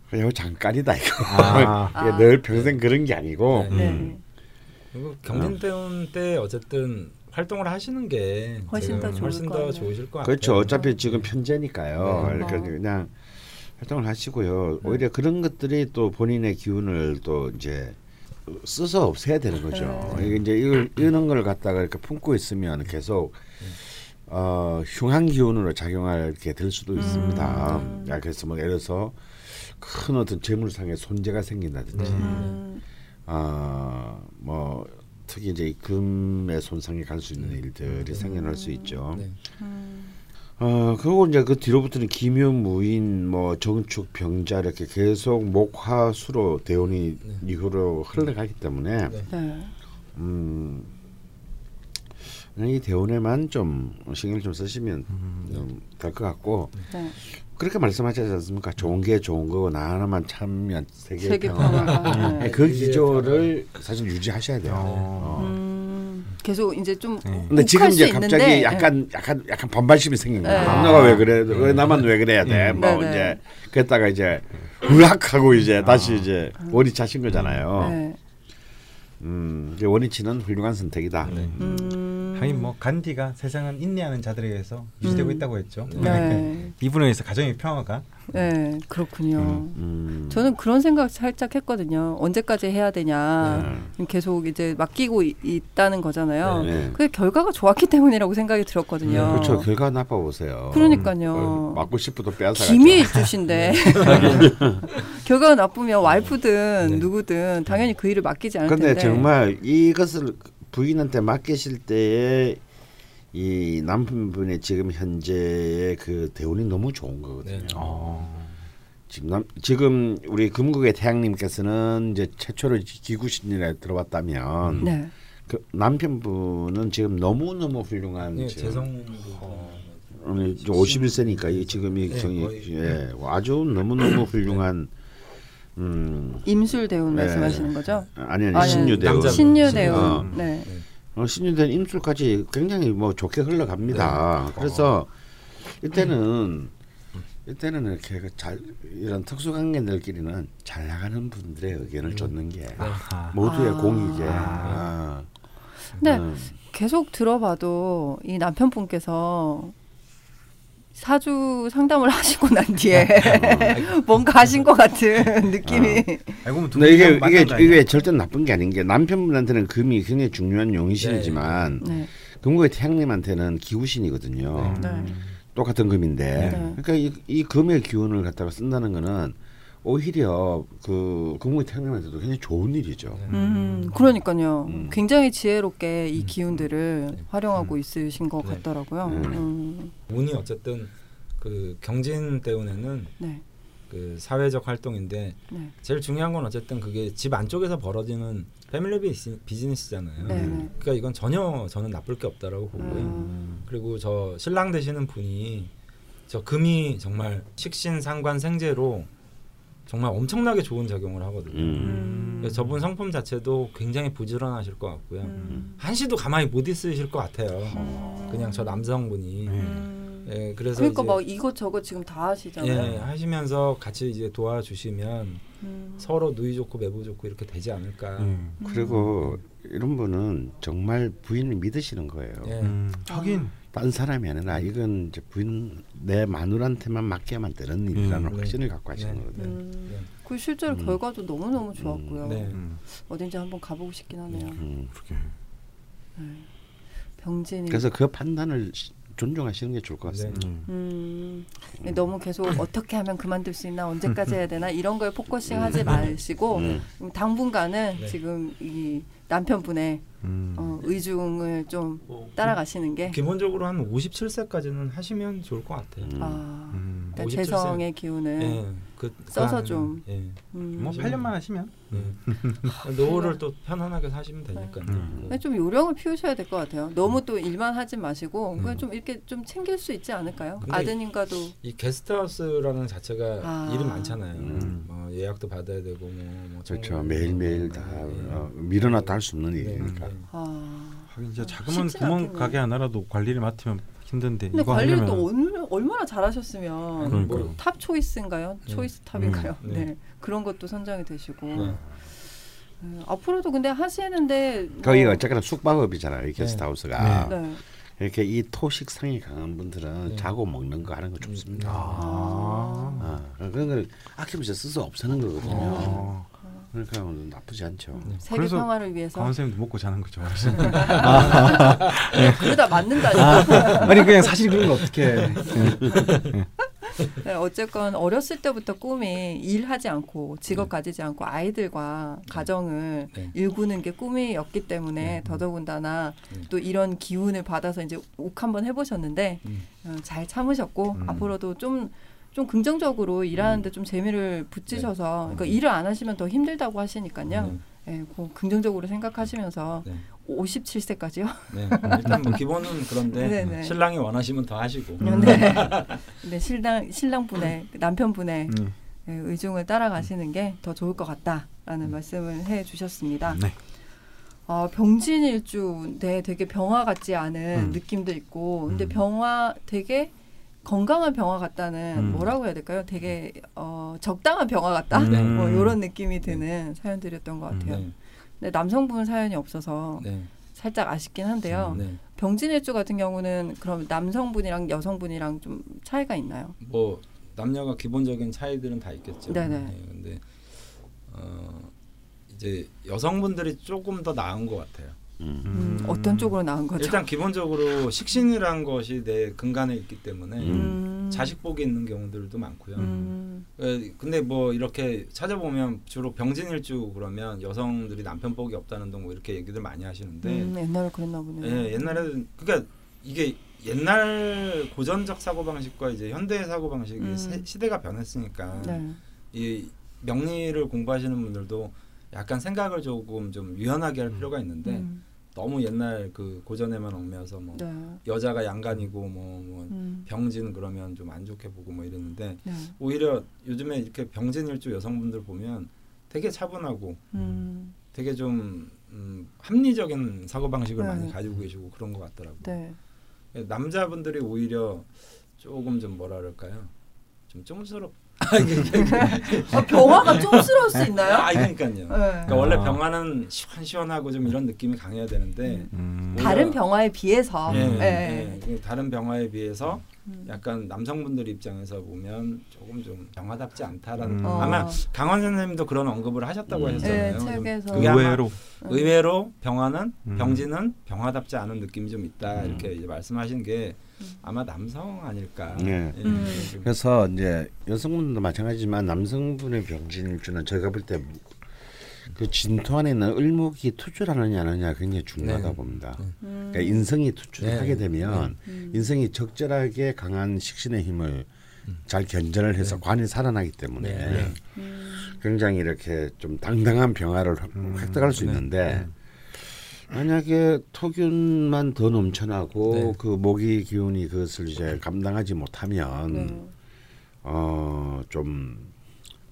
그냥 잠깐이다 이거. 아. 이게 아. 늘 평생 그런 게 아니고 네. 네. 음. 경진대원 때 어쨌든 활동을 하시는 게 훨씬 더 좋을 훨씬 것 더. 좋으실 것 그렇죠. 같아요. 어차피 지금 편제니까요. 네. 이렇게 어. 그냥 활동을 하시고요. 오히려 그런 것들이 또 본인의 기운을 또 이제 써서 없애야 되는 거죠. 네. 이게 이제 이걸 이런 걸 갖다가 이렇게 품고 있으면 계속 어, 흉한 기운으로 작용하게 될 수도 있습니다. 음. 야, 그래서 뭐 예를 들어서 큰 어떤 재물상의 손재가 생긴다든지, 음. 아, 뭐 특히 이제 이 금의 손상이 갈 수 있는 일들이 생겨날 수 있죠. 네. 음. 어 그리고 이제 그 뒤로부터는 기묘 무인 뭐 정축 병자 이렇게 계속 목화수로 대운이 이후로 흘러가기 때문에 네. 네. 음 이 대운에만 좀 신경 좀 쓰시면 될것 같고 네. 그렇게 말씀하지 않습니까? 좋은 게 좋은 거고 나 하나만 참으면 세계 평화. 평화가 네. 그 기조를 사실 유지하셔야 돼요. 어. 어. 음, 계속 이제 좀 네. 근데 지금 이제 갑자기 있는데, 약간 약간 약간 반발심이 생긴 거야. 네. 너가 왜 그래? 왜 나만 왜 그래야 돼? 음. 뭐 네, 네. 이제 그랬다가 이제 으악하고 이제 다시 이제 원이 차신 거잖아요. 네. 음, 이제 원위치는 훌륭한 선택이다. 네. 음. 하긴 뭐 간디가 세상은 인내하는 자들에 의해서 유지되고 음. 있다고 했죠. 네. 이분에 의해서 가정의 평화가 네, 그렇군요. 음. 저는 그런 생각 살짝 했거든요. 언제까지 해야 되냐. 계속 이제 맡기고 이- 있다는 거잖아요. 네. 그게 결과가 좋았기 때문이라고 생각이 들었거든요. 그렇죠. 결과 나빠 보세요. 그러니까요. 어, 맞고 싶어도 빼앗아. 김이 주신데 결과가 나쁘면 와이프든 네. 누구든 당연히 그 일을 맡기지 않을 근데 텐데. 정말 이것을 부인한테 맡기실 때에 이 남편분의 지금 현재의 그 대운이 너무 좋은 거거든요. 네. 어. 지금 남, 지금 우리 금국의 태양님께서는 이제 최초로 기구신이라 들어왔다면 네. 그 남편분은 지금 너무 너무 훌륭한 네, 재성도 오늘 51세니까 이 지금 이 네, 거의. 예, 아주 너무 너무 훌륭한 음 임술 대운 네. 말씀하시는 거죠? 아니 아니 아니, 신유 대운 남자- 신유 신유. 대운. 어. 네. 어, 신유된 임술까지 굉장히 뭐 좋게 흘러갑니다. 네. 그래서 이때는 이때는 이렇게 그잘 이런 특수관계들끼리는 잘 나가는 분들의 의견을 쫓는 게 아하. 모두의 아. 공이게. 아. 근데 음. 계속 들어봐도 이 남편분께서 사주 상담을 하시고 난 뒤에 뭔가 하신 것 같은 느낌이. 알고 보면 두 근데 이게 이게? 이게 절대 나쁜 게 아닌 게 남편분한테는 금이 굉장히 중요한 용신이지만 네. 금국의 태양님한테는 기우신이거든요. 네. 똑같은 금인데 네. 그러니까 이, 이 금의 기운을 갖다가 쓴다는 거는 오히려 그 금국의 태양님한테도 굉장히 좋은 일이죠. 음, 그러니까요. 음. 굉장히 지혜롭게 이 기운들을 활용하고 있으신 것 네. 같더라고요. 네. 음. 운이 어쨌든 그 경진 때문에는 네. 그 사회적 활동인데 네. 제일 중요한 건 어쨌든 그게 집 안쪽에서 벌어지는 패밀리 비즈- 비즈니스 잖아요. 네. 네. 그러니까 이건 전혀 저는 나쁠 게 없다라고 보고요. 음. 그리고 저 신랑 되시는 분이 저 금이 정말 식신 상관 생재로 정말 엄청나게 좋은 작용을 하거든요. 음. 그래서 저분 성품 자체도 굉장히 부지런하실 것 같고요. 음. 한시도 가만히 못 있으실 것 같아요. 그냥 저 남성분이. 음. 예, 그래서 그러니까 막 이것 저것 지금 다 하시잖아요. 예, 하시면서 같이 이제 도와주시면 음. 서로 누이 좋고 매부 좋고 이렇게 되지 않을까. 음. 그리고 이런 분은 정말 부인을 믿으시는 거예요. 예. 음. 하긴 딴 사람이 아니라 이건 이제 부인 내 마누라한테만 맡겨야만 되는 일이라는 네. 확신을 갖고 하시는 네. 거거든요. 음. 네. 그 실제로 음. 결과도 너무 너무 좋았고요. 네. 음. 어딘지 한번 가보고 싶긴 하네요. 음. 그렇게 네. 병진이. 그래서 그 판단을 시- 존중하시는 게 좋을 것 같습니다. 음. 음, 너무 계속 어떻게 하면 그만둘 수 있나 언제까지 해야 되나 이런 거에 focusing 하지 마시고 음. 음, 당분간은 네. 지금 이 남편분의 음. 어, 의중을 좀 뭐, 따라가시는 게 기본적으로 한 57세까지는 하시면 좋을 것 같아요. 음. 아, 음. 그러니까 57세. 재성의 기운을 예, 그, 써서 그 좀. 음, 뭐 8년만 하시면 예. 노후를 또 편안하게 사시면 되니까요. 음. 그냥 좀 요령을 피우셔야 될 것 같아요. 너무 또 일만 하지 마시고 그냥 음. 좀 이렇게 좀 챙길 수 있지 않을까요? 아드님과도 이 게스트하우스라는 자체가 아. 일은 많잖아요. 음. 뭐 예약도 받아야 되고 뭐, 뭐 그렇죠. 청구도 매일 매일 하고 다 예. 어, 밀어놔도 할수 없는 네, 일이니까. 네. 아, 하긴 이제 어, 자그만 쉽진 구멍. 가게 하나라도 관리를 맡으면 힘든데 근데 이거 관리를 하려면 또 얼- 얼마나 잘하셨으면 그러니까요. 뭐탑 초이스인가요? 네. 초이스 탑인가요? 음, 네. 네. 그런 것도 선정이 되시고 네. 네, 앞으로도 근데 하시는데 뭐- 거기가 어쨌거나 숙박업이잖아요. 이 게스트하우스가. 네. 이렇게 이 토식성이 강한 분들은 네. 자고 먹는 거 하는 거 좋습니다. 아. 아, 그런 걸 아끼면서 써서 없애는 거거든요. 어, 그러니까 나쁘지 않죠. 세계 그래서 평화를 위해서 강원 쌤도 먹고 자는 거죠. 그러다 맞는다니까. 아니 그냥 사실 그런 거 어떻게 네, 어쨌건 어렸을 때부터 꿈이 일하지 않고 직업 네. 가지지 않고 아이들과 가정을 네. 일구는 게 꿈이었기 때문에 네. 더더군다나 네. 또 이런 기운을 받아서 이제 옥 한번 해보셨는데 음. 어, 잘 참으셨고 음. 앞으로도 좀 좀 긍정적으로 일하는데 좀 재미를 붙이셔서 그러니까 일을 안 하시면 더 힘들다고 하시니까요. 네. 예, 그 긍정적으로 생각하시면서 네. 57세까지요. 네. 일단 뭐 기본은 그런데 네, 네. 신랑이 원하시면 더 하시고. 네. 네, 신랑 신랑분의 남편분의 음. 예, 의중을 따라가시는 게 더 좋을 것 같다라는 말씀을 해주셨습니다. 네. 어, 병진일주인데 되게 병화 같지 않은 음. 느낌도 있고, 근데 음. 병화 되게 건강한 병화 같다는 음. 뭐라고 해야 될까요? 되게 어, 적당한 병화 같다. 음. 뭐 이런 느낌이 드는 사연들이었던 것 같아요. 네. 근데 남성분 사연이 없어서 네. 살짝 아쉽긴 한데요. 네. 병진일주 같은 경우는 그럼 남성분이랑 여성분이랑 좀 차이가 있나요? 뭐 남녀가 기본적인 차이들은 다 있겠죠. 네네. 네, 근데 어 이제 여성분들이 조금 더 나은 것 같아요. 음. 음, 어떤 쪽으로 나은 거죠? 일단 기본적으로 식신이란 것이 내 근간에 있기 때문에 음. 자식복이 있는 경우들도 많고요. 음. 에, 근데 뭐 이렇게 찾아보면 주로 병진일주 그러면 여성들이 남편 복이 없다는 등 뭐 이렇게 얘기들 많이 하시는데 음, 옛날에 그랬나 보네요. 예, 옛날에는 그러니까 이게 옛날 고전적 사고 방식과 이제 현대 사고 방식이 음. 세- 시대가 변했으니까 네. 이 명리를 공부하시는 분들도 약간 생각을 조금 좀 유연하게 할 필요가 있는데 음. 너무 옛날 그 고전에만 얽매여서 뭐 네. 여자가 양간이고 뭐, 뭐 음. 병진 그러면 좀 안 좋게 보고 뭐 이랬는데 네. 오히려 요즘에 이렇게 병진 일주 여성분들 보면 되게 차분하고 음. 되게 좀 음, 합리적인 사고 방식을 네. 많이 가지고 계시고 그런 것 같더라고요. 네. 남자분들이 오히려 조금 좀 뭐라 그럴까요? 좀 쫌스럽. 아, 병화가 쫌스러울 수 있나요? 아, 그러니까요. 네. 그러니까 원래 아. 병화는 시원시원하고 좀 이런 느낌이 강해야 되는데 음. 다른 병화에 비해서 예, 예. 예. 다른 병화에 비해서 음. 약간 남성분들 입장에서 보면 조금 좀 병화답지 않다라는 음. 아마 강원 선생님도 그런 언급을 하셨다고 음. 하셨잖아요. 네, 좀 책에서. 의외로 의외로 병화는 음. 병진은 병화답지 않은 느낌이 좀 있다 음. 이렇게 이제 말씀하신 게 아마 남성 아닐까. 네. 예, 음. 좀 그래서 이제 여성분도 마찬가지지만 남성분의 병진일주는 제가 볼 때 그 진토 안에 있는 을목이 투출하느냐 안 하느냐 굉장히 중요하다 네. 봅니다. 음. 그러니까 인성이 투출하게 네. 되면 음. 인성이 적절하게 강한 식신의 힘을 잘 견전을 해서 관이 살아나기 때문에 네, 네. 음. 굉장히 이렇게 좀 당당한 병화를 획득할 수 있는데 만약에 토균만 더 넘쳐나고 네. 그 모기 기운이 그것을 이제 감당하지 못하면 네. 어좀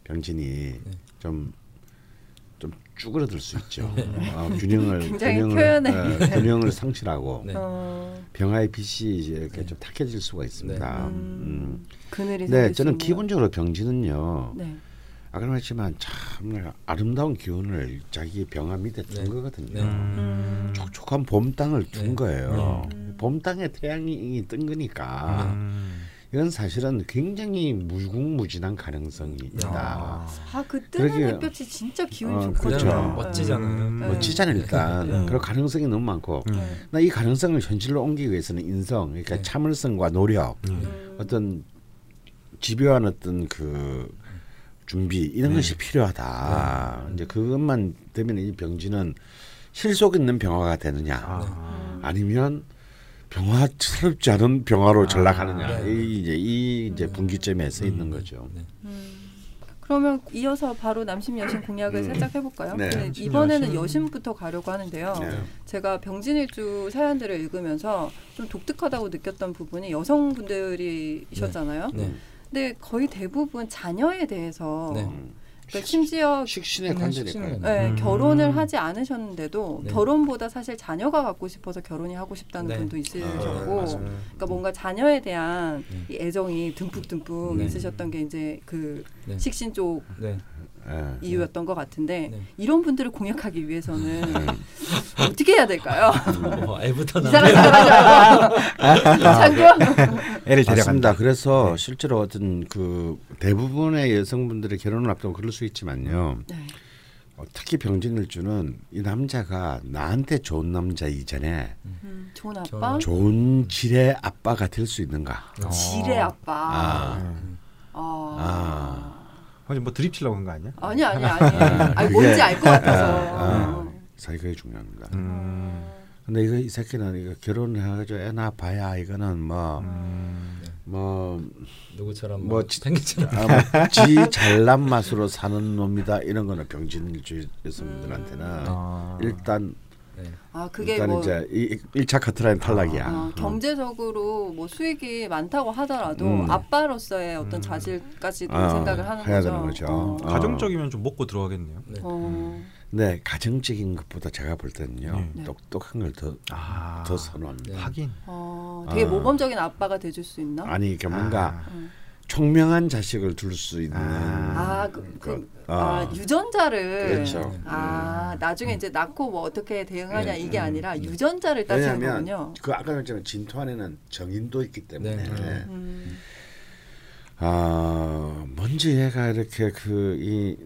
병진이 네. 좀좀 쭈그러들 수 있죠. 어, 균형을 균형을. 어, 균형을 상실하고 네. 어, 병화의 빛이 이제 이렇게 좀 탁해질 수가 있습니다. 음. 음. 그늘이 네, 저는. 기본적으로 병진은요. 네. 아까 말했지만 참 아름다운 기운을 자기 병화 밑에 둔 네. 거거든요. 네. 음. 촉촉한 봄 땅을 둔 네. 거예요. 네. 봄 땅에 태양이 뜬 거니까 음. 이건 사실은 굉장히 무궁무진한 가능성이 있다. 아, 그 뜨는 그러게- 햇볕이 진짜 기운이 어, 좋거든요. 그렇죠. 그냥 멋지잖아요. 음. 네. 멋지잖아요 일단. 네. 그런 가능성이 너무 많고 음. 네. 나이 가능성을 현실로 옮기기 위해서는 인성, 그러니까 네. 참을성과 노력, 음. 어떤 집요한 어떤 그 준비 이런 네. 것이 필요하다. 이제 그것만 되면 이 병진은 실속 있는 병화가 되느냐, 아. 아니면 병화스럽지 않은 병화로 전락하느냐. 네. 이 이제 이 이제 분기점에 서 있는 거죠. 네. 음. 그러면 이어서 바로 남심 여신 공약을 음. 살짝 해볼까요? 네. 남심, 이번에는 여신. 여신 부터 가려고 하는데요. 네. 제가 병진일주 사연들을 읽으면서 좀 독특하다고 느꼈던 부분이 여성분들이셨잖아요. 네. 근데 거의 대부분 자녀에 대해서 네. 음. 그러니까 심지어 식신의 네, 관절이 식신의 네, 음. 결혼을 하지 않으셨는데도 네. 결혼보다 사실 자녀가 갖고 싶어서 결혼이 하고 싶다는 네. 분도 아, 있으셨고 맞습니다. 그러니까 뭔가 자녀에 대한 네. 이 애정이 듬뿍듬뿍 네. 있으셨던 게 이제 그 네. 식신 쪽 네. 예. 이유였던 것 같은데 네. 이런 분들을 공략하기 위해서는 음. 어떻게 해야 될까요? 뭐 애부터 이상한 나. 장교 애를 맞습니다. 데려간다. 그래서 네. 실제로 어떤 그 대부분의 여성분들의 결혼을 앞두고 그럴 수 있지만요. 네. 어, 특히 병진일주는 이 남자가 나한테 좋은 남자 이전에 음, 좋은 아빠 좋은 질의 아빠가 될 수 있는가? 지레 아빠 아. 아. 아. 아니 뭐 드립 치려고 한 거 아니야? 아니 아니 아니. 아니 그게- 뭔지 알 것 같아서. 아, 그게 중요합니다. 음. 근데 이거 이 새끼는 이거 결혼해가지고 애 낳아봐야 이거는 뭐뭐 누구처럼 뭐뭐 지- 펭귄처럼. 아, 지 잘난 맛으로 사는 놈이다. 이런 거는 병진일주 여성분들한테는 아. 일단 네. 아 그게 일단 뭐 이제 이, 1차 커트라인 탈락이야. 어, 어. 경제적으로 뭐 수익이 많다고 하더라도 음. 아빠로서의 어떤 자질까지도 어, 생각을 하는 해야 거죠. 되는 거죠. 어. 어. 가정적이면 좀 먹고 들어가겠네요. 네. 어. 네, 가정적인 것보다 제가 볼 때는요 네. 똑똑한 걸더더 아. 선호합니다. 네. 하긴. 어, 되게 아. 모범적인 아빠가 돼줄 수 있나? 아니 그러니까 뭔가 아. 음. 총명한 자식을 둘 수 있는 아, 그, 그, 그, 아, 어. 유전자를 그렇죠. 아 나중에 이제 낳고 뭐 어떻게 대응하냐 네. 이게 아니라 유전자를 따지는 왜냐하면 거군요. 그 아까 말했지만 진토 안에는 정인도 있기 때문에 네. 음, 아 먼저 얘가 이렇게 그 이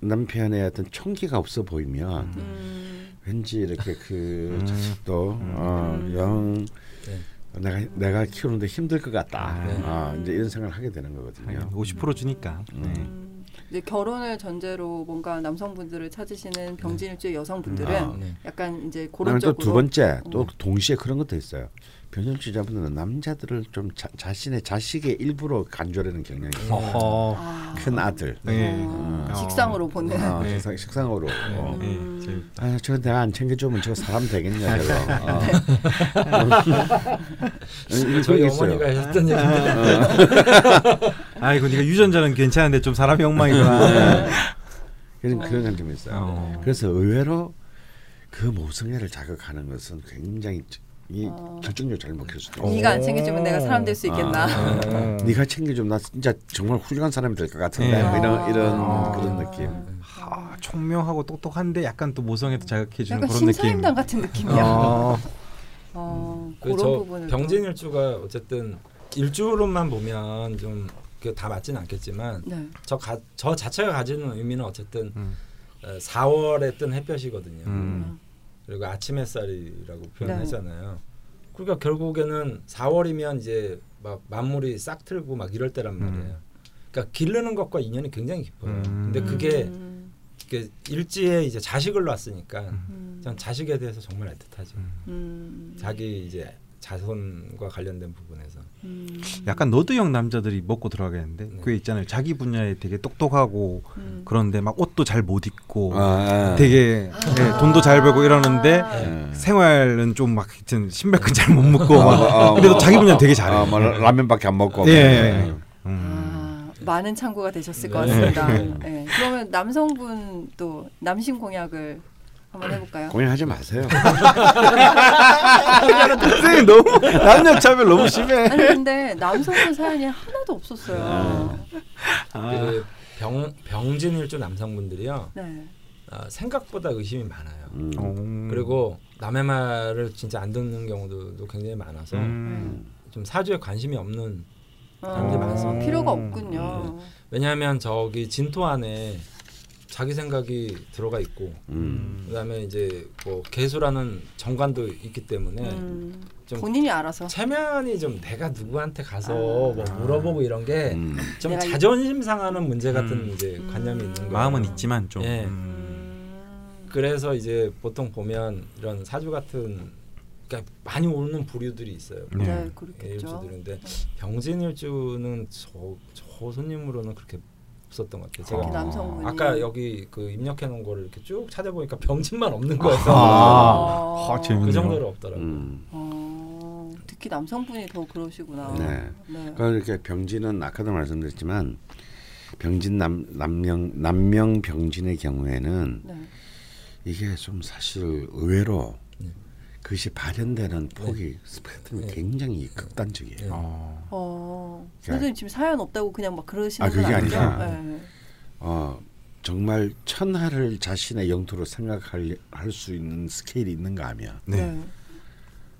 남편의 어떤 총기가 없어 보이면 음, 왠지 이렇게 그 음. 자식도 음. 어, 영 네. 내가 내가 키우는데 힘들 것 같다. 네. 아, 이제 이런 생각을 하게 되는 거거든요. 하긴 50% 주니까. 네. 음. 이제 결혼을 전제로 뭔가 남성분들을 찾으시는 병진일주의 여성분들은 아, 네. 약간 이제 그런 쪽으로 또 두 번째 또 어. 동시에 그런 것도 있어요. 변현주자분들은 남자들을 좀 자, 자신의 자식의 일부로 간주하려는 경향이 있어요. 아, 큰 아들. 네. 어, 어. 식상으로 보는. 아, 네. 식상, 식상으로. 어. 네, 음. 재밌- 아, 저거 내가 안 챙겨주면 저거 사람 되겠냐 저거. 어. 이- 저희 그런 게 어머니가 있어요. 했던 얘기인데 아이고 네가 유전자는 괜찮은데 좀 사람이 엉망이구나. 그런 그런 관점이 있어요. 어. 그래서 의외로 그 모성애를 자극하는 것은 굉장히 이 어. 결정력 잘 먹힐 수도 어. 있어요. 네가 안 챙겨주면 내가 사람 될 수 있겠나? 어. 네가 챙겨주면 나 진짜 정말 훌륭한 사람이 될 것 같은데 네. 뭐 이런 이런 아. 그런 느낌. 하, 총명하고 똑똑한데 약간 또 모성애도 자극해주는 그런 느낌. 심사임당 같은 느낌이야. 어. 어, 그 그런 저 부분을 병진일주가 어쨌든 일주로만 보면 좀그다 맞지는 않겠지만 또- 네. 저, 가, 저 자체가 가지는 의미는 어쨌든 음. 어, 4월에 뜬 햇볕이거든요. 음. 그리고 아침 햇살이라고 표현했잖아요. 그러니까 결국에는 4월이면 이제 막 만물이 싹 틀고 막 이럴 때란 음. 말이에요. 그러니까 기르는 것과 인연이 굉장히 깊어요. 음. 근데 그게 음, 이게 일지에 이제 자식을 낳았으니까 음, 전 자식에 대해서 정말 애틋하죠. 음. 자기 이제 자손과 관련된 부분에서 음. 약간 너드형 남자들이 먹고 들어가겠는데 네. 그게 있잖아요. 자기 분야에 되게 똑똑하고 음. 그런데 막 옷도 잘 못 입고 아, 되게 예, 돈도 잘 벌고 이러는데 아. 예. 생활은 좀 막 하여튼 신발끈 잘 못 묶고 어, 막 어, 근데도 어, 자기 분야 어, 되게 어, 잘해요. 뭐 라면밖에 안 먹고. 예. 예. 음. 아, 많은 참고가 되셨을 것 네. 같습니다. 네. 네. 그러면 남성분 또 남신 공약을 한번 해볼까요? 공연하지 마세요. 선생님 너무 남녀 차별 너무 심해. 아니 근데 남성분 사연이 하나도 없었어요. 그 병, 병진일주 남성분들이요 네. 어, 생각보다 의심이 많아요. 음. 음. 그리고 남의 말을 진짜 안 듣는 경우도 굉장히 많아서 음. 좀 사주에 관심이 없는 어, 많습니다. 필요가 없군요. 왜냐하면 저기 진토 안에 자기 생각이 들어가 있고 음. 그다음에 이제 뭐 개수라는 정관도 있기 때문에 음, 좀 본인이 알아서. 체면이 좀 내가 누구한테 가서 뭐 물어보고 이런 게좀 음. 자존심 상하는 문제 같은 음. 이제 음. 관념이 있는 거예요. 마음은 있지만 좀. 예. 그래서 이제 보통 보면 이런 사주 같은 그러니까 많이 오는 부류들이 있어요. 네, 네. 예, 그렇겠죠. 일주들인데 병진 일주는 저, 저 손님으로는 그렇게 없었던 것 같아요. 특히 제가 남성분이. 아까 여기 그 입력해 놓은 거를 이렇게 쭉 찾아보니까 병진만 없는 거예요. 아, 아, 그 재밌네요. 정도로 없더라고요. 음. 어, 특히 남성분이 더 그러시구나. 네. 네. 그러니까 이렇게 병진은 아까도 말씀드렸지만 병진 남 남명 남명 병진의 경우에는 네. 이게 좀 사실 의외로 네. 그것이 발현되는 폭이 스펙트럼이 네. 굉장히 극단적이에요. 네. 어. 어, 그러니까- 선생님 지금 사연 없다고 그냥 막 그러시는 아, 건 그게 아니죠? 아니라- 네. 어 정말 천하를 자신의 영토로 생각할 할 수 있는 스케일이 있는가 하면 네.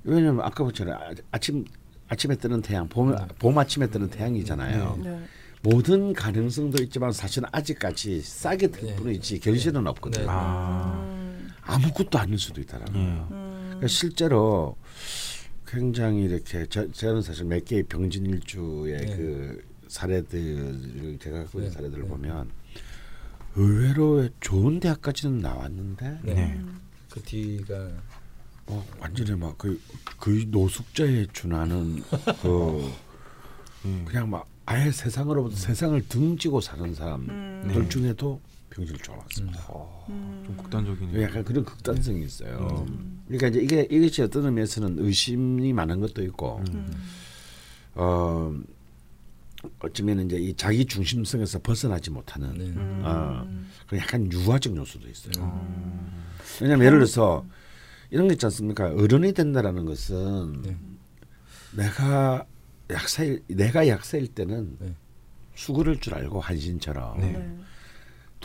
왜냐면 아까 보처럼 아- 아침 아침에 뜨는 태양 봄, 봄 아침에 뜨는 태양이잖아요. 네. 모든 가능성도 있지만 사실은 아직까지 싸게 들 네. 뿐이지 결실은 없거든요. 네. 아. 음, 아무것도 아닐 수도 있다라는 예. 거예요. 음, 그러니까 실제로 굉장히 이렇게 저, 저는 사실 몇 개의 병진일주의 네. 그 사례들을 제가 갖고 있는 네. 사례들을 네. 보면 의외로 좋은 대학까지는 나왔는데 네. 네. 그 뒤가 뭐 완전히 막 거의 거의 노숙자에 준하는 그 음. 그냥 막 아예 세상으로부터 세상을 등지고 사는 사람들 음, 중에도 병진일주가 왔습니다. 음, 좀 극단적이네요. 약간 그런 극단성이 있어요. 음. 그러니까 이제 이게 이것이 어떤 의미에서는 의심이 많은 것도 있고, 음. 어 어쩌면 이제 이 자기 중심성에서 벗어나지 못하는 네. 음. 어, 그 약간 유화적 요소도 있어요. 음. 왜냐하면 예를 들어서 이런 거 있지 않습니까? 어른이 된다라는 것은 네. 내가 약사일 내가 약사일 때는 네. 수그럴 줄 알고 한신처럼 네. 네.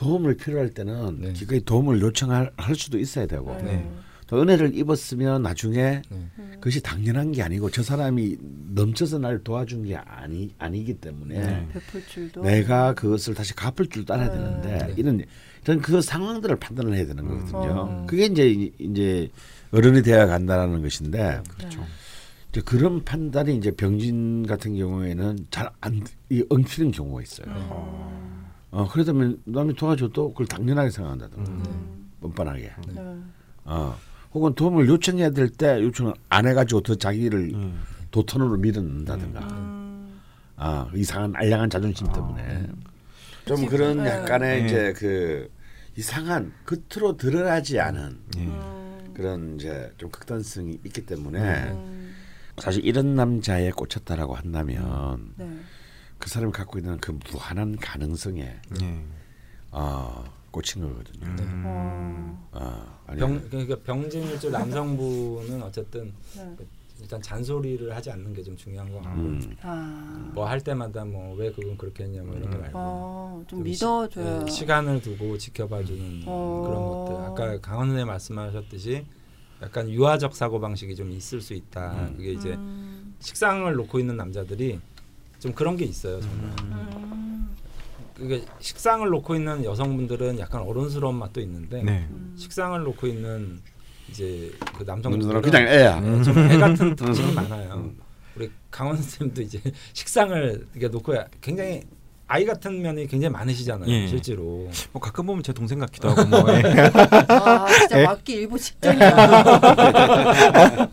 도움을 필요할 때는 네. 기꺼이 도움을 요청할 할 수도 있어야 되고 네. 또 은혜를 입었으면 나중에 네. 그것이 당연한 게 아니고 저 사람이 넘쳐서 날 도와준 게 아니 아니기 때문에 네. 줄도 내가 그것을 다시 갚을 줄 알아야 네. 되는데 네. 이런 이런 그 상황들을 판단을 해야 되는 거거든요. 어. 그게 이제 이- 이제 어른이 되어 간다라는 것인데 그렇죠. 이제 그런 판단이 이제 병진 같은 경우에는 잘 안 엉키는 경우가 있어요. 어 그러다면 남이 도와줘도 그걸 당연하게 생각한다든가 음. 뻔뻔하게. 네. 어 혹은 도움을 요청해야 될 때 요청을 안 해가지고 더 자기를 음. 도턴으로 밀어넣는다든가 음. 아 이상한 알량한 자존심 때문에 좀 그치, 그런 네. 약간의 네. 이제 그 이상한 겉으로 드러나지 않은 예. 음. 그런 이제 좀 극단성이 있기 때문에 음. 사실 이런 남자에 꽂혔다라고 한다면 네. 그 사람이 갖고 있는 그 무한한 가능성에 예. 어, 꽂힌 거거든요. 음. 어. 어, 아니, 병 그러니까 병진일주 남성분은 어쨌든 네. 일단 잔소리를 하지 않는 게 좀 중요한 것 같고 음, 아. 뭐할 때마다 뭐 왜 그건 그렇게 했냐 뭐 이런 거 말고 어, 좀좀 믿어줘야. 시, 네, 시간을 두고 지켜봐주는 어. 그런 것들 아까 강원 선생 말씀하셨듯이 약간 유아적 사고 방식이 좀 있을 수 있다 그게 이제 음. 식상을 놓고 있는 남자들이 좀 그런 게 있어요 정말 음. 그게 식상을 놓고 있는 여성분들은 약간 어른스러운 맛도 있는데 네. 음. 식상을 놓고 있는 이제 그 그냥 남성분들은 애야. 네, 좀애 같은 특징이 많아요. 우리 강원 선생님도 이제 식상을 이렇게 놓고 굉장히 아이 같은 면이 굉장히 많으시잖아요. 예. 실제로. 뭐 가끔 보면 제 동생 같기도 하고 뭐. 예. 아 진짜 에? 맞기 일보 직전이야.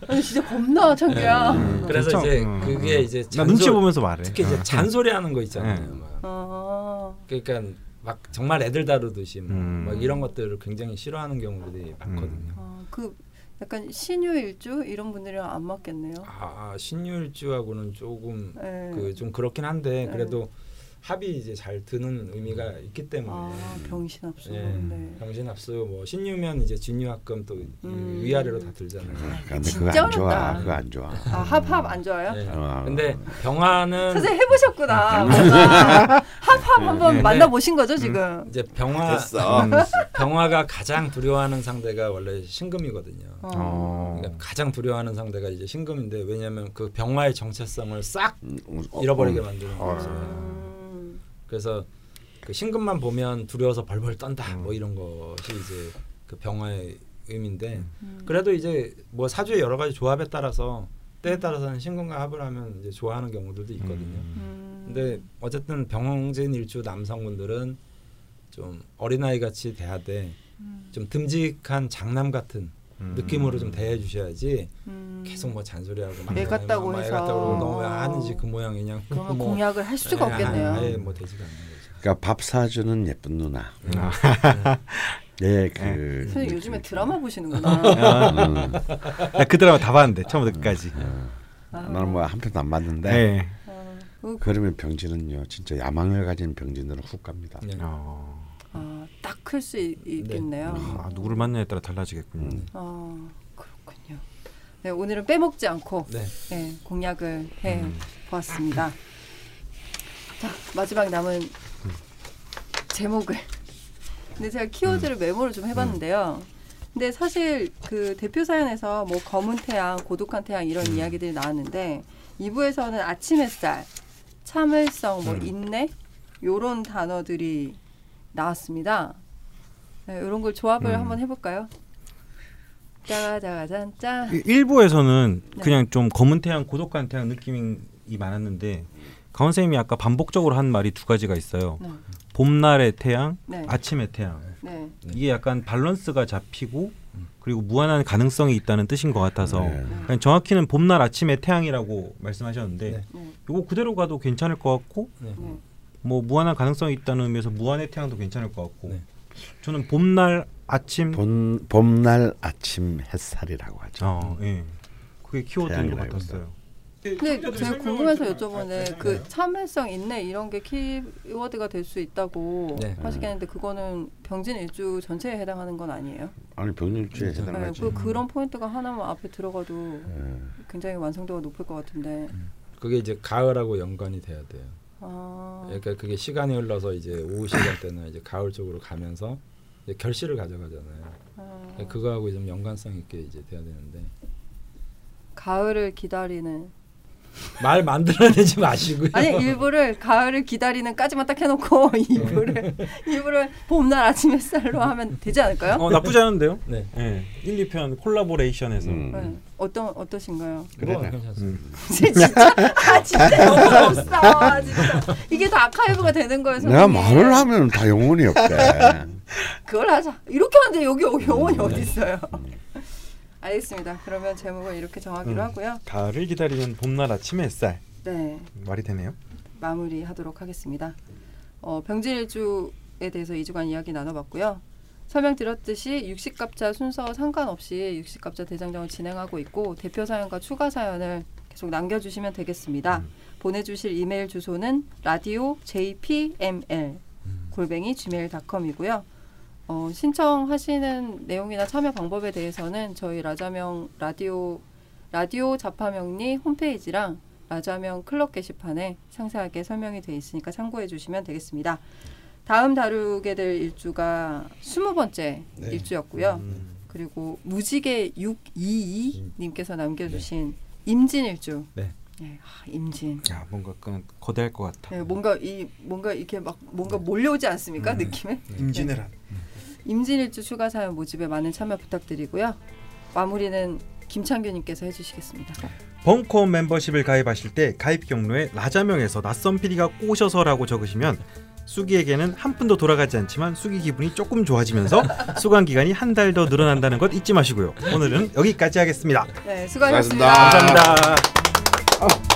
아니, 진짜 겁나 창규야. 음, 그래서 그렇죠? 이제 음. 그게 이제 나 눈치 잔소- 보면서 말해. 특히 이제 어. 잔소리하는 거 있잖아요. 네. 막. 어. 그러니까 막 정말 애들 다루듯이 뭐, 음. 막 이런 것들을 굉장히 싫어하는 경우들이 많거든요. 어, 그 약간 신유일주 이런 분들이랑 안 맞겠네요. 아, 아 신유일주하고는 조금 네. 그좀 그렇긴 한데 네. 그래도 합이 이제 잘 드는 의미가 있기 때문에 아 병신합수. 예, 네. 병신합수 뭐 신유면 이제 진유합금 또 음. 위아래로 다 들잖아요. 근데 진짜 그거 안 좋아. 어렵다. 그거 안 좋아. 아 합합 안 좋아요? 예. 어. 근데 병화는 선생님 해보셨구나. 합합 한번 네. 만나보신 거죠 지금? 이제 병화 됐어. 음, 병화가 가장 두려워하는 상대가 원래 신금이거든요. 어. 그러니까 가장 두려워하는 상대가 이제 신금인데 왜냐하면 그 병화의 정체성을 싹 음, 음, 잃어버리게 만드는 어. 거죠. 음. 그래서 그 신금만 보면 두려워서 벌벌 떤다 음. 뭐 이런 것이 이제 그 병화의 의미인데 음. 그래도 이제 뭐 사주의 여러 가지 조합에 따라서 때에 따라서는 신금과 합을 하면 이제 좋아하는 경우들도 있거든요. 음. 근데 어쨌든 병진 일주 남성분들은 좀 어린아이 같이 대하되 음. 좀 듬직한 장남 같은 음. 느낌으로 좀 대해 주셔야지 음. 계속 뭐 잔소리하고 막 애 같다고 해서. 같다고 너무. 하는지 그 모양이냐 그러면 뭐 공약을 할 수가 아예- 없겠네요. 아예 뭐 되지가 않는 거죠. 그러니까 밥 사주는 예쁜 누나. 아. 예, 그. 선생님 요즘에 그- 드라마 보시는구나. 음, 나그 드라마 다 봤는데 처음부터 끝까지. 아. 나는 뭐 한 편도 안 봤는데. 네. 그러면 병진은요, 진짜 야망을 가진 병진으로 훅 갑니다. 네. 어. 아, 딱 클 수 있겠네요. 아, 누구를 만나에 따라 달라지겠군요. 음. 아 그렇군요. 네 오늘은 빼먹지 않고 네. 네, 공약을 해 음. 보았습니다. 자 마지막 남은 제목을. 근데 제가 키워드를 메모를 좀 해봤는데요. 근데 사실 그 대표 사연에서 뭐 검은 태양, 고독한 태양 이런 이야기들이 나왔는데 2부에서는 아침 햇살, 참을성, 뭐 음. 인내 요런 단어들이 나왔습니다. 네, 이런 걸 조합을 음. 한번 해볼까요? 짜가자가잔 짜. 이- 일부에서는 네. 그냥 좀 검은 태양, 고독한 태양 느낌이 많았는데 강원 선생님이 아까 반복적으로 한 말이 두 가지가 있어요. 네. 봄날의 태양, 네. 아침의 태양. 네. 이게 약간 밸런스가 잡히고 그리고 무한한 가능성이 있다는 뜻인 것 같아서 네. 그냥 정확히는 봄날 아침의 태양이라고 말씀하셨는데 네. 네. 이거 그대로 가도 괜찮을 것 같고 네. 네. 뭐 무한한 가능성이 있다는 의미에서 무한의 태양도 괜찮을 것 같고 네. 저는 봄날 아침 봄, 봄날 아침 햇살이라고 하죠. 어, 예. 그게 키워드인 것 같았어요. 근데 제가 궁금해서 여쭤보는데 그 참을성 인내 이런 게 키워드가 될 수 있다고 네. 하시겠는데 그거는 병진 일주 전체에 해당하는 건 아니에요? 아니 병일주에 네, 해당하지. 그 그런 포인트가 하나만 앞에 들어가도 예. 굉장히 완성도가 높을 것 같은데. 그게 이제 가을하고 연관이 돼야 돼요. 아, 그러니까 그게 시간이 흘러서 이제 오후 시간 때는 이제 가을 쪽으로 가면서 이제 결실을 가져가잖아요. 아, 그거하고 좀 연관성 있게 이제 돼야 되는데. 가을을 기다리는 말 만들어내지 마시고요. 아니 일부를 가을을 기다리는 까지만 딱 해놓고 일부를 일부를 봄날 아침 햇살로 하면 되지 않을까요? 어, 나쁘지 않은데요? 네. 예. 1, 2편 콜라보레이션해서 음. 네. 어떤 어떠신가요? 그래. 뭐 괜찮습니다. 음. 진짜 아 진짜 너무 없어 아, 진짜 이게 다 아카이브가 되는 거예요 내가. 말을 하면 다 영혼이 없대. 그걸 하자 이렇게 하는데 여기 영혼이 음, 어디 네. 있어요 알겠습니다 그러면 제목을 이렇게 정하기로 음. 하고요 가을을 기다리는 봄날 아침의 햇살 네 말이 되네요. 마무리하도록 하겠습니다 어, 병진일주에 대해서 2주간 이야기 나눠봤고요 설명드렸듯이 육식갑자 순서 상관없이 육식갑자 대장정을 진행하고 있고 대표 사연과 추가 사연을 계속 남겨주시면 되겠습니다. 음. 보내주실 이메일 주소는 라디오 jpml 음. 골뱅이 gmail.com이고요. 어, 신청하시는 내용이나 참여 방법에 대해서는 저희 라자명 라디오 라디오 자파명리 홈페이지랑 라자명 클럽 게시판에 상세하게 설명이 되어 있으니까 참고해 주시면 되겠습니다. 다음 다루게 될 일주가 스무 번째 네. 일주였고요. 음. 그리고 무지개 622님께서 남겨주신 임진 일주. 네. 네, 아, 임진. 야 뭔가 그 거대할 것 같아. 네, 뭔가 이 뭔가 이렇게 막 뭔가 몰려오지 않습니까 음. 느낌에? 임진왜란. 임진일주 추가 사연 모집에 많은 참여 부탁드리고요. 마무리는 김창규님께서 해주시겠습니다. 벙커원 멤버십을 가입하실 때 가입 경로에 라자명에서 낯선 PD가 꼬셔서라고 적으시면 쑥이에게는 한 푼도 돌아가지 않지만 쑥이 기분이 조금 좋아지면서 수강 기간이 한 달 더 늘어난다는 것 잊지 마시고요. 오늘은 여기까지 하겠습니다. 네, 수고하셨습니다. 수고하셨습니다. 감사합니다.